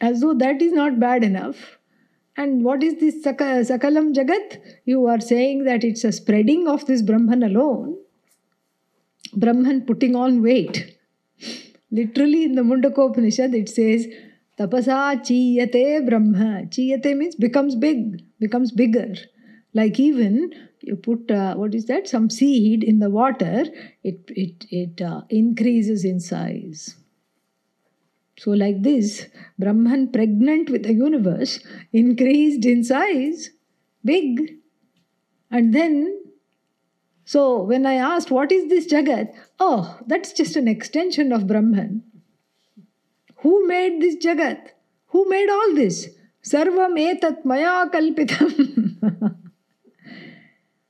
As though that is not bad enough. And what is this Sakalam Jagat? You are saying that it's a spreading of this Brahman alone. Brahman putting on weight Literally in the Mundakopanishad it says tapasa chiyate brahma. Chiyate means becomes big, becomes bigger. Like even you put uh, what is that? Some seed in the water, it it it uh, increases in size. So like this, Brahman pregnant with the universe increased in size, big, and then so when I asked, what is this Jagat? Oh, that's just an extension of Brahman. Who made this Jagat? Who made all this? Sarvam etat maya kalpitam.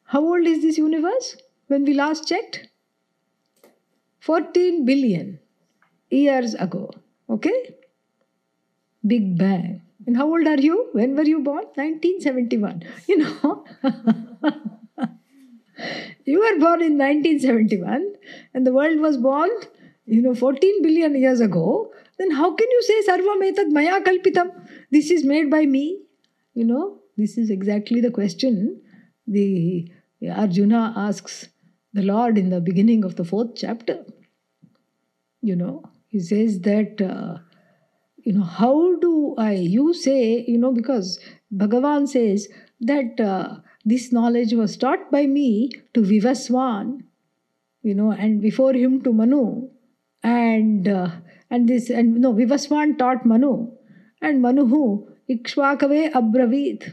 How old is this universe when we last checked? 14 billion years ago. Okay? Big Bang. And how old are you? When were you born? 1971. You know, you were born in 1971 and the world was born, you know, 14 billion years ago. Then how can you say Sarvam etad maya kalpitam? This is made by me. You know, this is exactly the question the Arjuna asks the Lord in the beginning of the fourth chapter. You know, he says that, uh, you know, how do I, you say, you know, because Bhagavan says that uh, this knowledge was taught by me to Vivaswan, you know, and before him to Manu. And uh, and this, and no, Vivaswan taught Manu. And Manu who? Ikshvakave Abravit.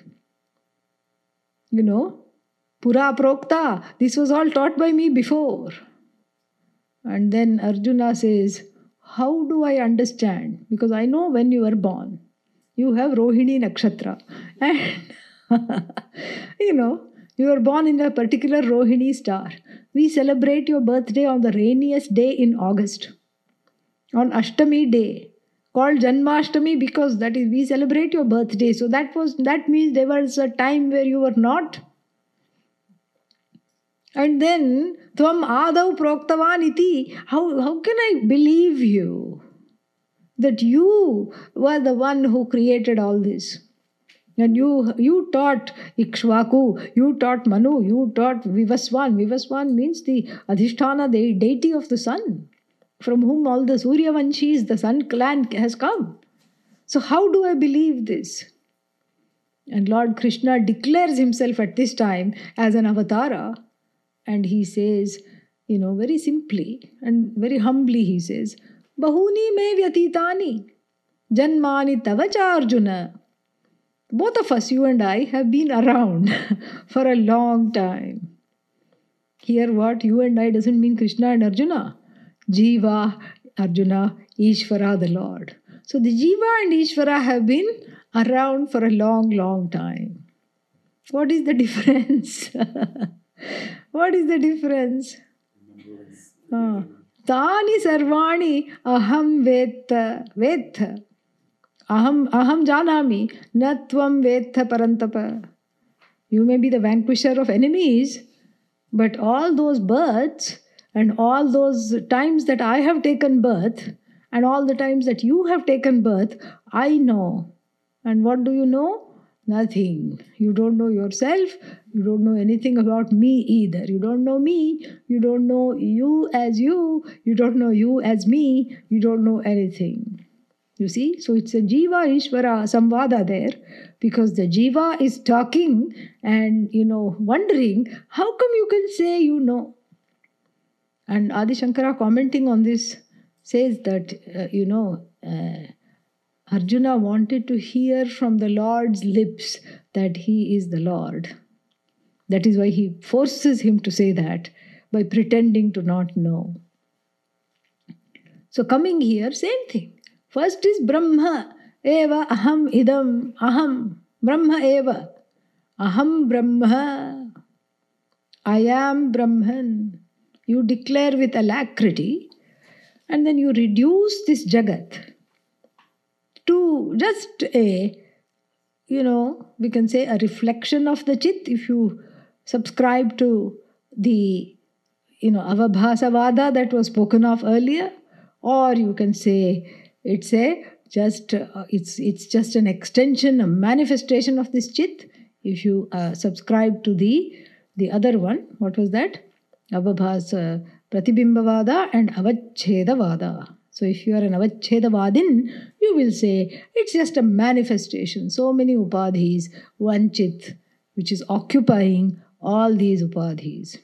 You know, Pura Prokta. This was all taught by me before. And then Arjuna says, How do I understand? Because I know when you were born, you have Rohini Nakshatra. And, you know, you were born in a particular Rohini star. We celebrate your birthday on the rainiest day in August, on Ashtami day, called Janmashtami because that is we celebrate your birthday. So that was that means there was a time where you were not and then, Tvam Adav Proktavan iti. How, how can I believe you? That you were the one who created all this. And you you taught Ikshvaku, you taught Manu, you taught Vivaswan. Vivaswan means the Adhisthana, the deity of the sun, from whom all the Suryavanshis, the sun clan has come. So how do I believe this? And Lord Krishna declares himself at this time as an avatara and he says, you know, very simply and very humbly, he says, Bahuni me vyatitani, janmani tavacha Arjuna. Both of us, you and I, have been around for a long time. Here, what you and I doesn't mean Krishna and Arjuna. Jiva, Arjuna, Ishvara, the Lord. So the Jiva and Ishvara have been around for a long, long time. What is the difference? what is the difference? Uh, Tani sarvani aham vetta vetha. Aham, aham janami natvam vetha parantapa. You may be the vanquisher of enemies, but all those births and all those times that I have taken birth and all the times that you have taken birth, I know. And what do you know? Nothing. You don't know yourself. You don't know anything about me either. You don't know me. You don't know you as you. You don't know you as me. You don't know anything. You see? So it's a Jiva Ishvara Samvada there because the Jiva is talking and, you know, wondering, how come you can say you know? And Adi Shankara commenting on this says that, uh, you know, uh, Arjuna wanted to hear from the Lord's lips that he is the Lord. That is why he forces him to say that by pretending to not know. So, coming here, same thing. First is Brahma, Eva, Aham, Idam, Aham, Brahma, Eva, Aham, Brahma, I am Brahman. You declare with alacrity, and then you reduce this Jagat to just a you know we can say a reflection of the chit if you subscribe to the you know avabhasavada that was spoken of earlier or you can say it's a just uh, it's it's just an extension a manifestation of this chit if you uh, subscribe to the the other one what was that avabhasa pratibhimbavada and avachedavada so if you are an Avachedavadin, you will say it's just a manifestation. So many upadhis, one chit, which is occupying all these upadhis.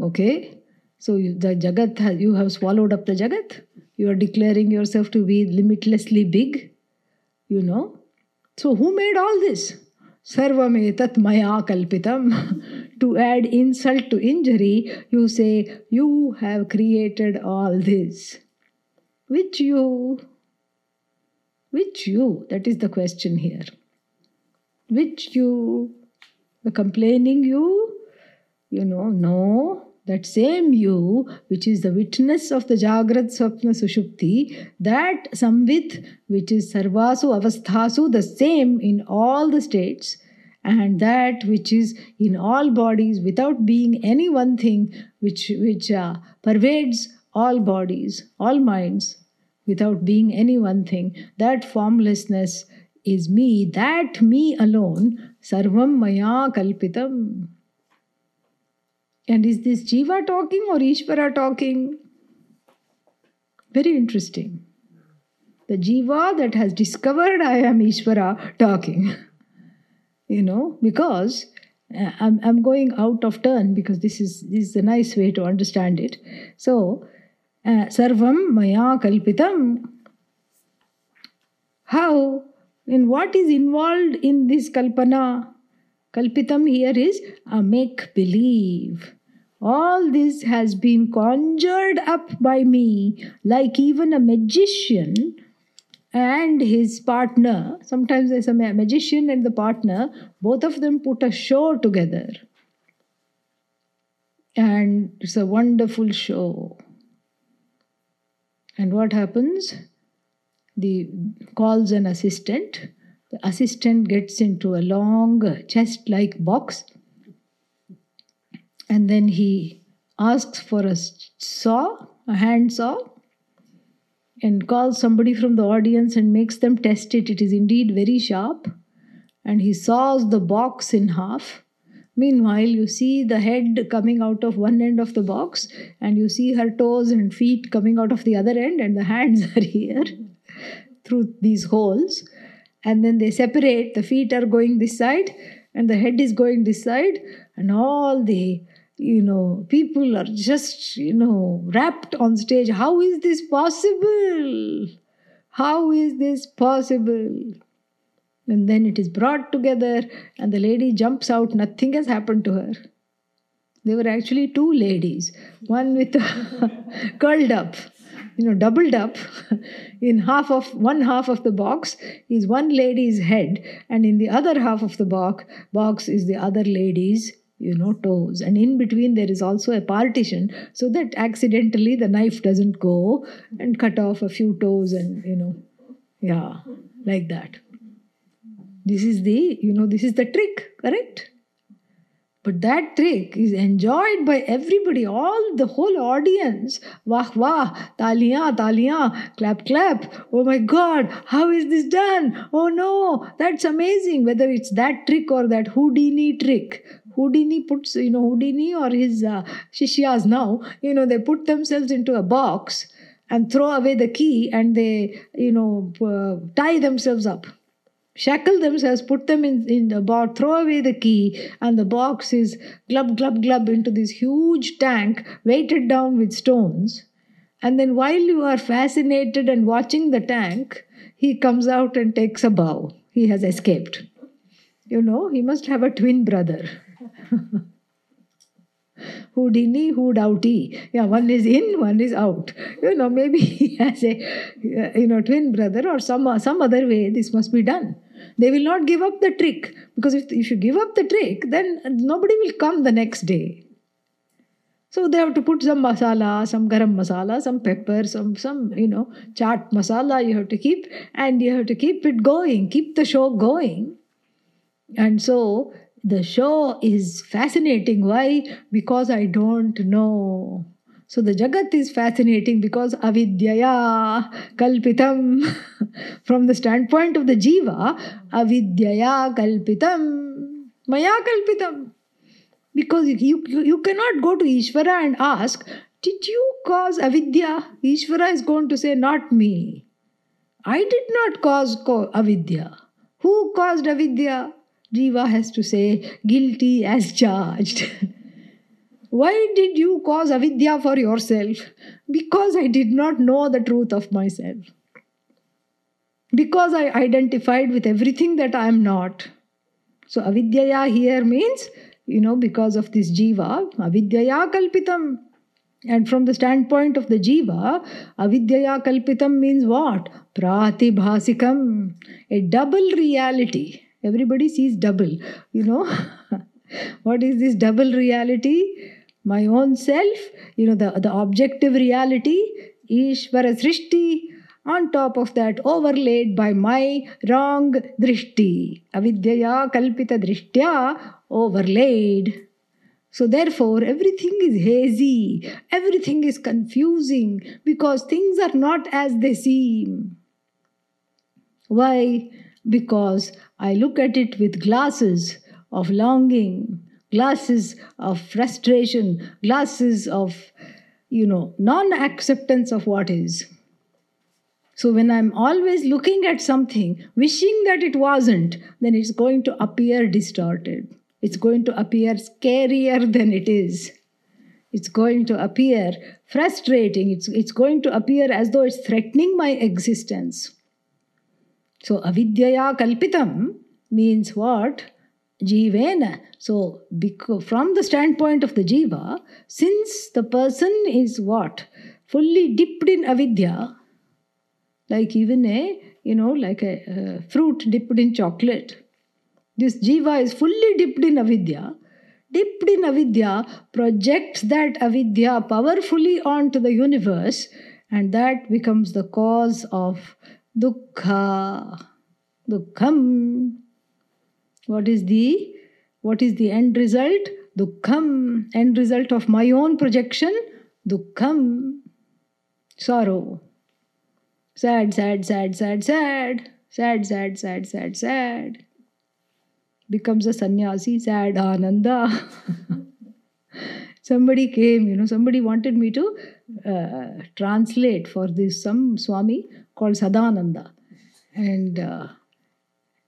Okay? So the Jagat, has, you have swallowed up the Jagat. You are declaring yourself to be limitlessly big. You know? So who made all this? Sarvametat maya kalpitam. to add insult to injury, you say, You have created all this. Which you? Which you? That is the question here. Which you? The complaining you? You know, no. That same you, which is the witness of the Jagrat Swapna Sushupti, that Samvit, which is Sarvasu Avasthasu, the same in all the states, and that which is in all bodies without being any one thing, which, which uh, pervades all bodies, all minds, without being any one thing, that formlessness is me, that me alone, Sarvam Maya Kalpitam. And is this Jiva talking or Ishvara talking? Very interesting. The Jiva that has discovered I am Ishvara talking. you know, because uh, I'm, I'm going out of turn because this is this is a nice way to understand it. So, uh, Sarvam Maya Kalpitam. How? In what is involved in this Kalpana? Kalpitam here is a make believe. All this has been conjured up by me, like even a magician and his partner. Sometimes there's a magician and the partner, both of them put a show together. And it's a wonderful show. And what happens? The calls an assistant. The assistant gets into a long chest like box and then he asks for a saw, a hand saw, and calls somebody from the audience and makes them test it. It is indeed very sharp. And he saws the box in half. Meanwhile, you see the head coming out of one end of the box, and you see her toes and feet coming out of the other end, and the hands are here through these holes. And then they separate, the feet are going this side, and the head is going this side, and all the you know, people are just, you know, wrapped on stage. How is this possible? How is this possible? And then it is brought together, and the lady jumps out. Nothing has happened to her. There were actually two ladies, one with curled up, you know, doubled up. In half of one half of the box is one lady's head, and in the other half of the box, box is the other lady's you know toes and in between there is also a partition so that accidentally the knife doesn't go and cut off a few toes and you know yeah like that this is the you know this is the trick correct but that trick is enjoyed by everybody, all the whole audience. Wah wah, taliyan, taliyan, clap clap. Oh my God, how is this done? Oh no, that's amazing. Whether it's that trick or that Houdini trick. Houdini puts, you know, Houdini or his uh, Shishyas now, you know, they put themselves into a box and throw away the key and they, you know, uh, tie themselves up shackle themselves, put them in, in the box, throw away the key, and the box is glub, glub, glub into this huge tank weighted down with stones. And then while you are fascinated and watching the tank, he comes out and takes a bow. He has escaped. You know, he must have a twin brother. Houdini, Houdouty. Yeah, one is in, one is out. You know, maybe he has a you know twin brother or some some other way. This must be done. They will not give up the trick because if if you give up the trick, then nobody will come the next day. So they have to put some masala, some garam masala, some pepper, some some you know chaat masala. You have to keep and you have to keep it going, keep the show going. And so the show is fascinating. Why? Because I don't know. So the Jagat is fascinating because avidyaya kalpitam. From the standpoint of the Jiva, avidyaya kalpitam, maya kalpitam. Because you, you, you cannot go to Ishvara and ask, Did you cause avidya? Ishvara is going to say, Not me. I did not cause avidya. Who caused avidya? Jiva has to say, guilty as charged. Why did you cause avidya for yourself? Because I did not know the truth of myself. Because I identified with everything that I am not. So avidyaya here means, you know, because of this jiva, avidyaya kalpitam. And from the standpoint of the jiva, avidyaya kalpitam means what? Pratibhasikam, a double reality. Everybody sees double, you know. what is this double reality? My own self, you know, the, the objective reality, Ishvara Srishti, on top of that overlaid by my wrong drishti. Avidyaya kalpita drishtya overlaid. So, therefore, everything is hazy, everything is confusing because things are not as they seem. Why? Because I look at it with glasses of longing, glasses of frustration, glasses of, you know, non acceptance of what is. So, when I'm always looking at something, wishing that it wasn't, then it's going to appear distorted. It's going to appear scarier than it is. It's going to appear frustrating. It's, it's going to appear as though it's threatening my existence. So, avidyaya kalpitam means what? Jivena. So, from the standpoint of the jiva, since the person is what? Fully dipped in avidya, like even a, you know, like a, a fruit dipped in chocolate this jiva is fully dipped in avidya. Dipped in avidya projects that avidya powerfully onto the universe, and that becomes the cause of dukkha. Dukkham. What is the what is the end result? Dukkham. End result of my own projection. Dukkham. Sorrow. Sad, sad, sad, sad, sad. Sad, sad, sad, sad, sad becomes a sannyasi, sad ananda. somebody came, you know, somebody wanted me to uh, translate for this some Swami called Sadananda. And uh,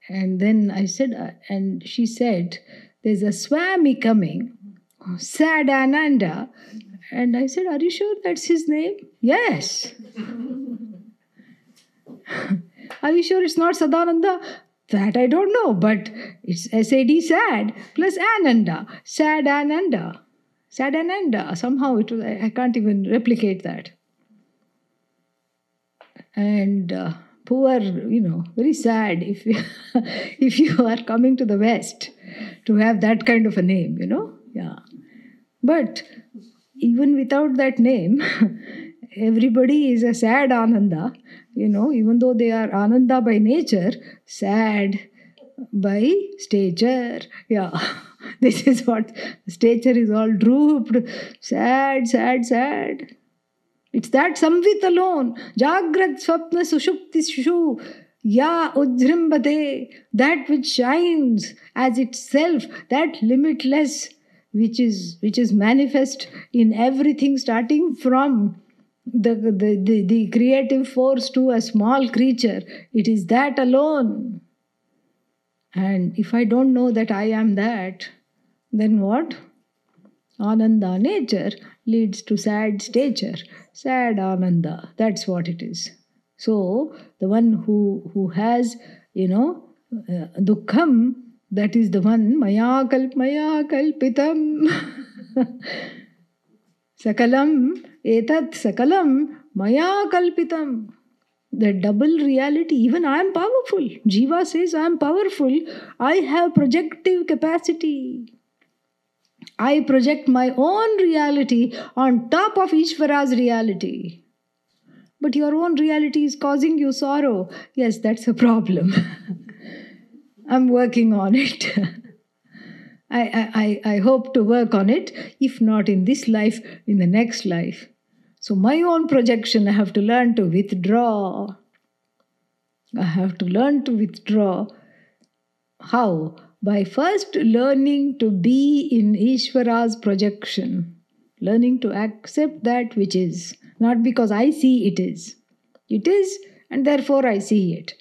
and then I said, uh, and she said, there's a Swami coming, Sadananda. And I said, Are you sure that's his name? Yes. Are you sure it's not Sadananda? That I don't know, but it's SAD sad plus Ananda. Sad Ananda. Sad Ananda. Somehow it was, I can't even replicate that. And uh, poor, you know, very sad if you, if you are coming to the West to have that kind of a name, you know. Yeah. But even without that name, everybody is a sad Ananda you know, even though they are Ananda by nature, sad by stature. Yeah, this is what stature is all drooped, sad, sad, sad. It's that samvit alone. Jagrat swapna sushupti shu. Ya ujrimbate, that which shines as itself, that limitless, which is which is manifest in everything, starting from the, the, the, the creative force to a small creature. It is that alone. And if I don't know that I am that, then what? Ananda nature leads to sad stature. Sad Ananda. That's what it is. So the one who who has, you know, uh, dukkham, that is the one maya kalp maya kalpitam. Sakalam etat sakalam maya kalpitam. The double reality, even I am powerful. Jiva says, I am powerful. I have projective capacity. I project my own reality on top of Ishvara's reality. But your own reality is causing you sorrow. Yes, that's a problem. I'm working on it. I, I, I hope to work on it, if not in this life, in the next life. So, my own projection, I have to learn to withdraw. I have to learn to withdraw. How? By first learning to be in Ishvara's projection, learning to accept that which is, not because I see it is. It is, and therefore I see it.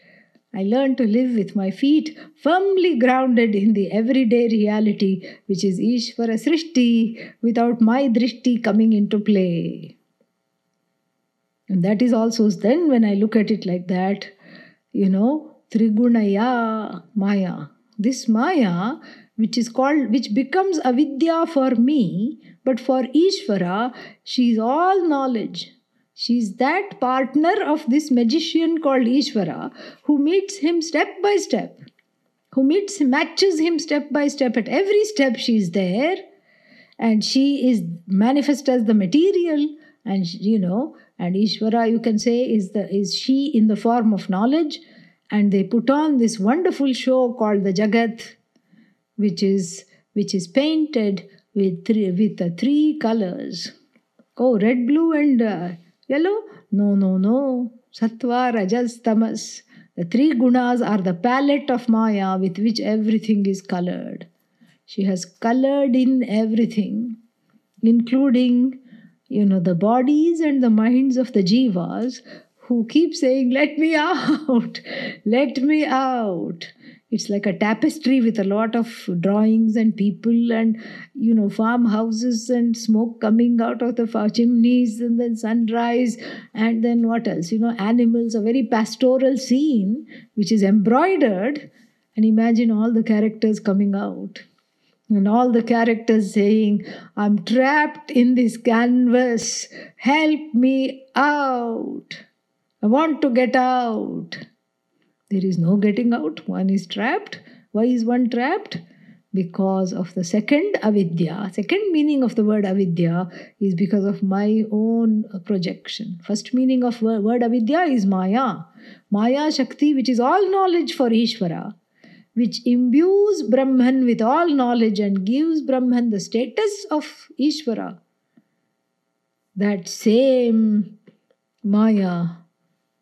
I learn to live with my feet firmly grounded in the everyday reality, which is Ishvara Srishti, without my drishti coming into play. And that is also then when I look at it like that, you know, Trigunaya Maya. this Maya, which is called, which becomes avidya for me, but for Ishvara, she is all knowledge. She's that partner of this magician called Ishvara who meets him step by step, who meets, matches him step by step. At every step, she's there and she is manifest as the material and you know and ishvara you can say is the is she in the form of knowledge. And they put on this wonderful show called the jagat which is which is painted with three with the three colors. Oh red blue and uh, yellow? No no no. Sattva rajas tamas. The three gunas are the palette of maya with which everything is colored. She has colored in everything including you know the bodies and the minds of the jivas who keep saying let me out let me out. It's like a tapestry with a lot of drawings and people and you know farmhouses and smoke coming out of the chimneys and then sunrise and then what else? You know animals a very pastoral scene which is embroidered. And imagine all the characters coming out and all the characters saying i'm trapped in this canvas help me out i want to get out there is no getting out. One is trapped. Why is one trapped? Because of the second avidya. Second meaning of the word avidya is because of my own projection. First meaning of word avidya is maya. Maya Shakti, which is all knowledge for Ishvara, which imbues Brahman with all knowledge and gives Brahman the status of Ishvara. That same Maya,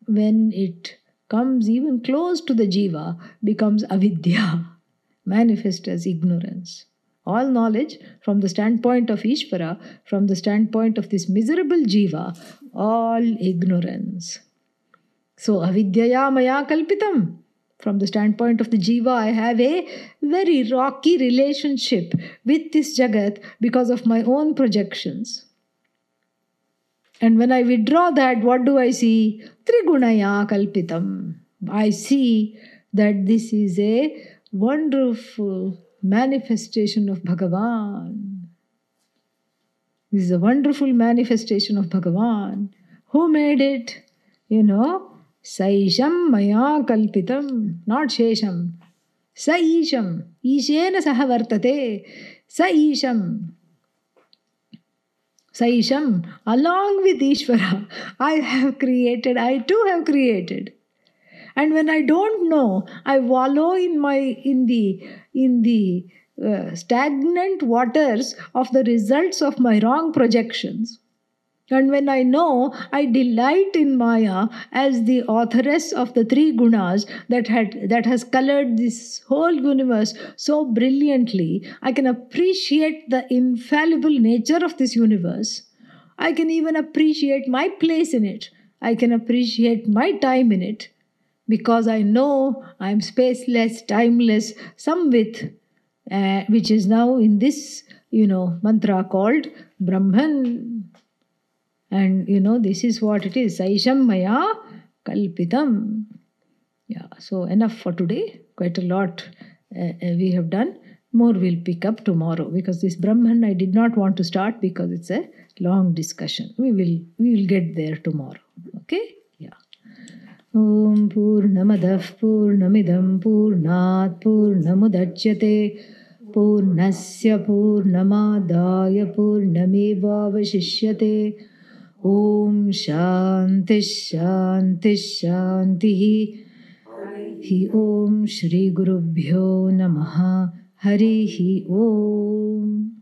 when it comes even close to the jiva becomes avidya, manifest as ignorance. All knowledge from the standpoint of Ishvara, from the standpoint of this miserable jiva, all ignorance. So avidyaya maya kalpitam. From the standpoint of the jiva, I have a very rocky relationship with this jagat because of my own projections. And when I withdraw that, what do I see? Trigunaya Kalpitam. I see that this is a wonderful manifestation of Bhagavan. This is a wonderful manifestation of Bhagavan. Who made it? You know, Saisham Maya Kalpitam, not Shesham. Saisham. Ishena Sahavartate. Saisham. Saisham, along with Ishvara, I have created, I too have created. And when I don't know, I wallow in my in the in the uh, stagnant waters of the results of my wrong projections. And when I know, I delight in Maya as the authoress of the three gunas that had that has colored this whole universe so brilliantly. I can appreciate the infallible nature of this universe. I can even appreciate my place in it. I can appreciate my time in it because I know I'm spaceless, timeless, samvit, uh, which is now in this, you know, mantra called Brahman. And you know, this is what it is. Saisham Maya Kalpitam. Yeah, so enough for today. Quite a lot uh, uh, we have done. More we'll pick up tomorrow because this Brahman I did not want to start because it's a long discussion. We will we will get there tomorrow. Okay? Yeah. Om Purnamadah Purnamidam Purnat Purnamudachyate Purnasya Purnamadaya Om Shanti शांति शांति ही ही ओम श्री गुरुभ्यो नमः। हरि ही ओम।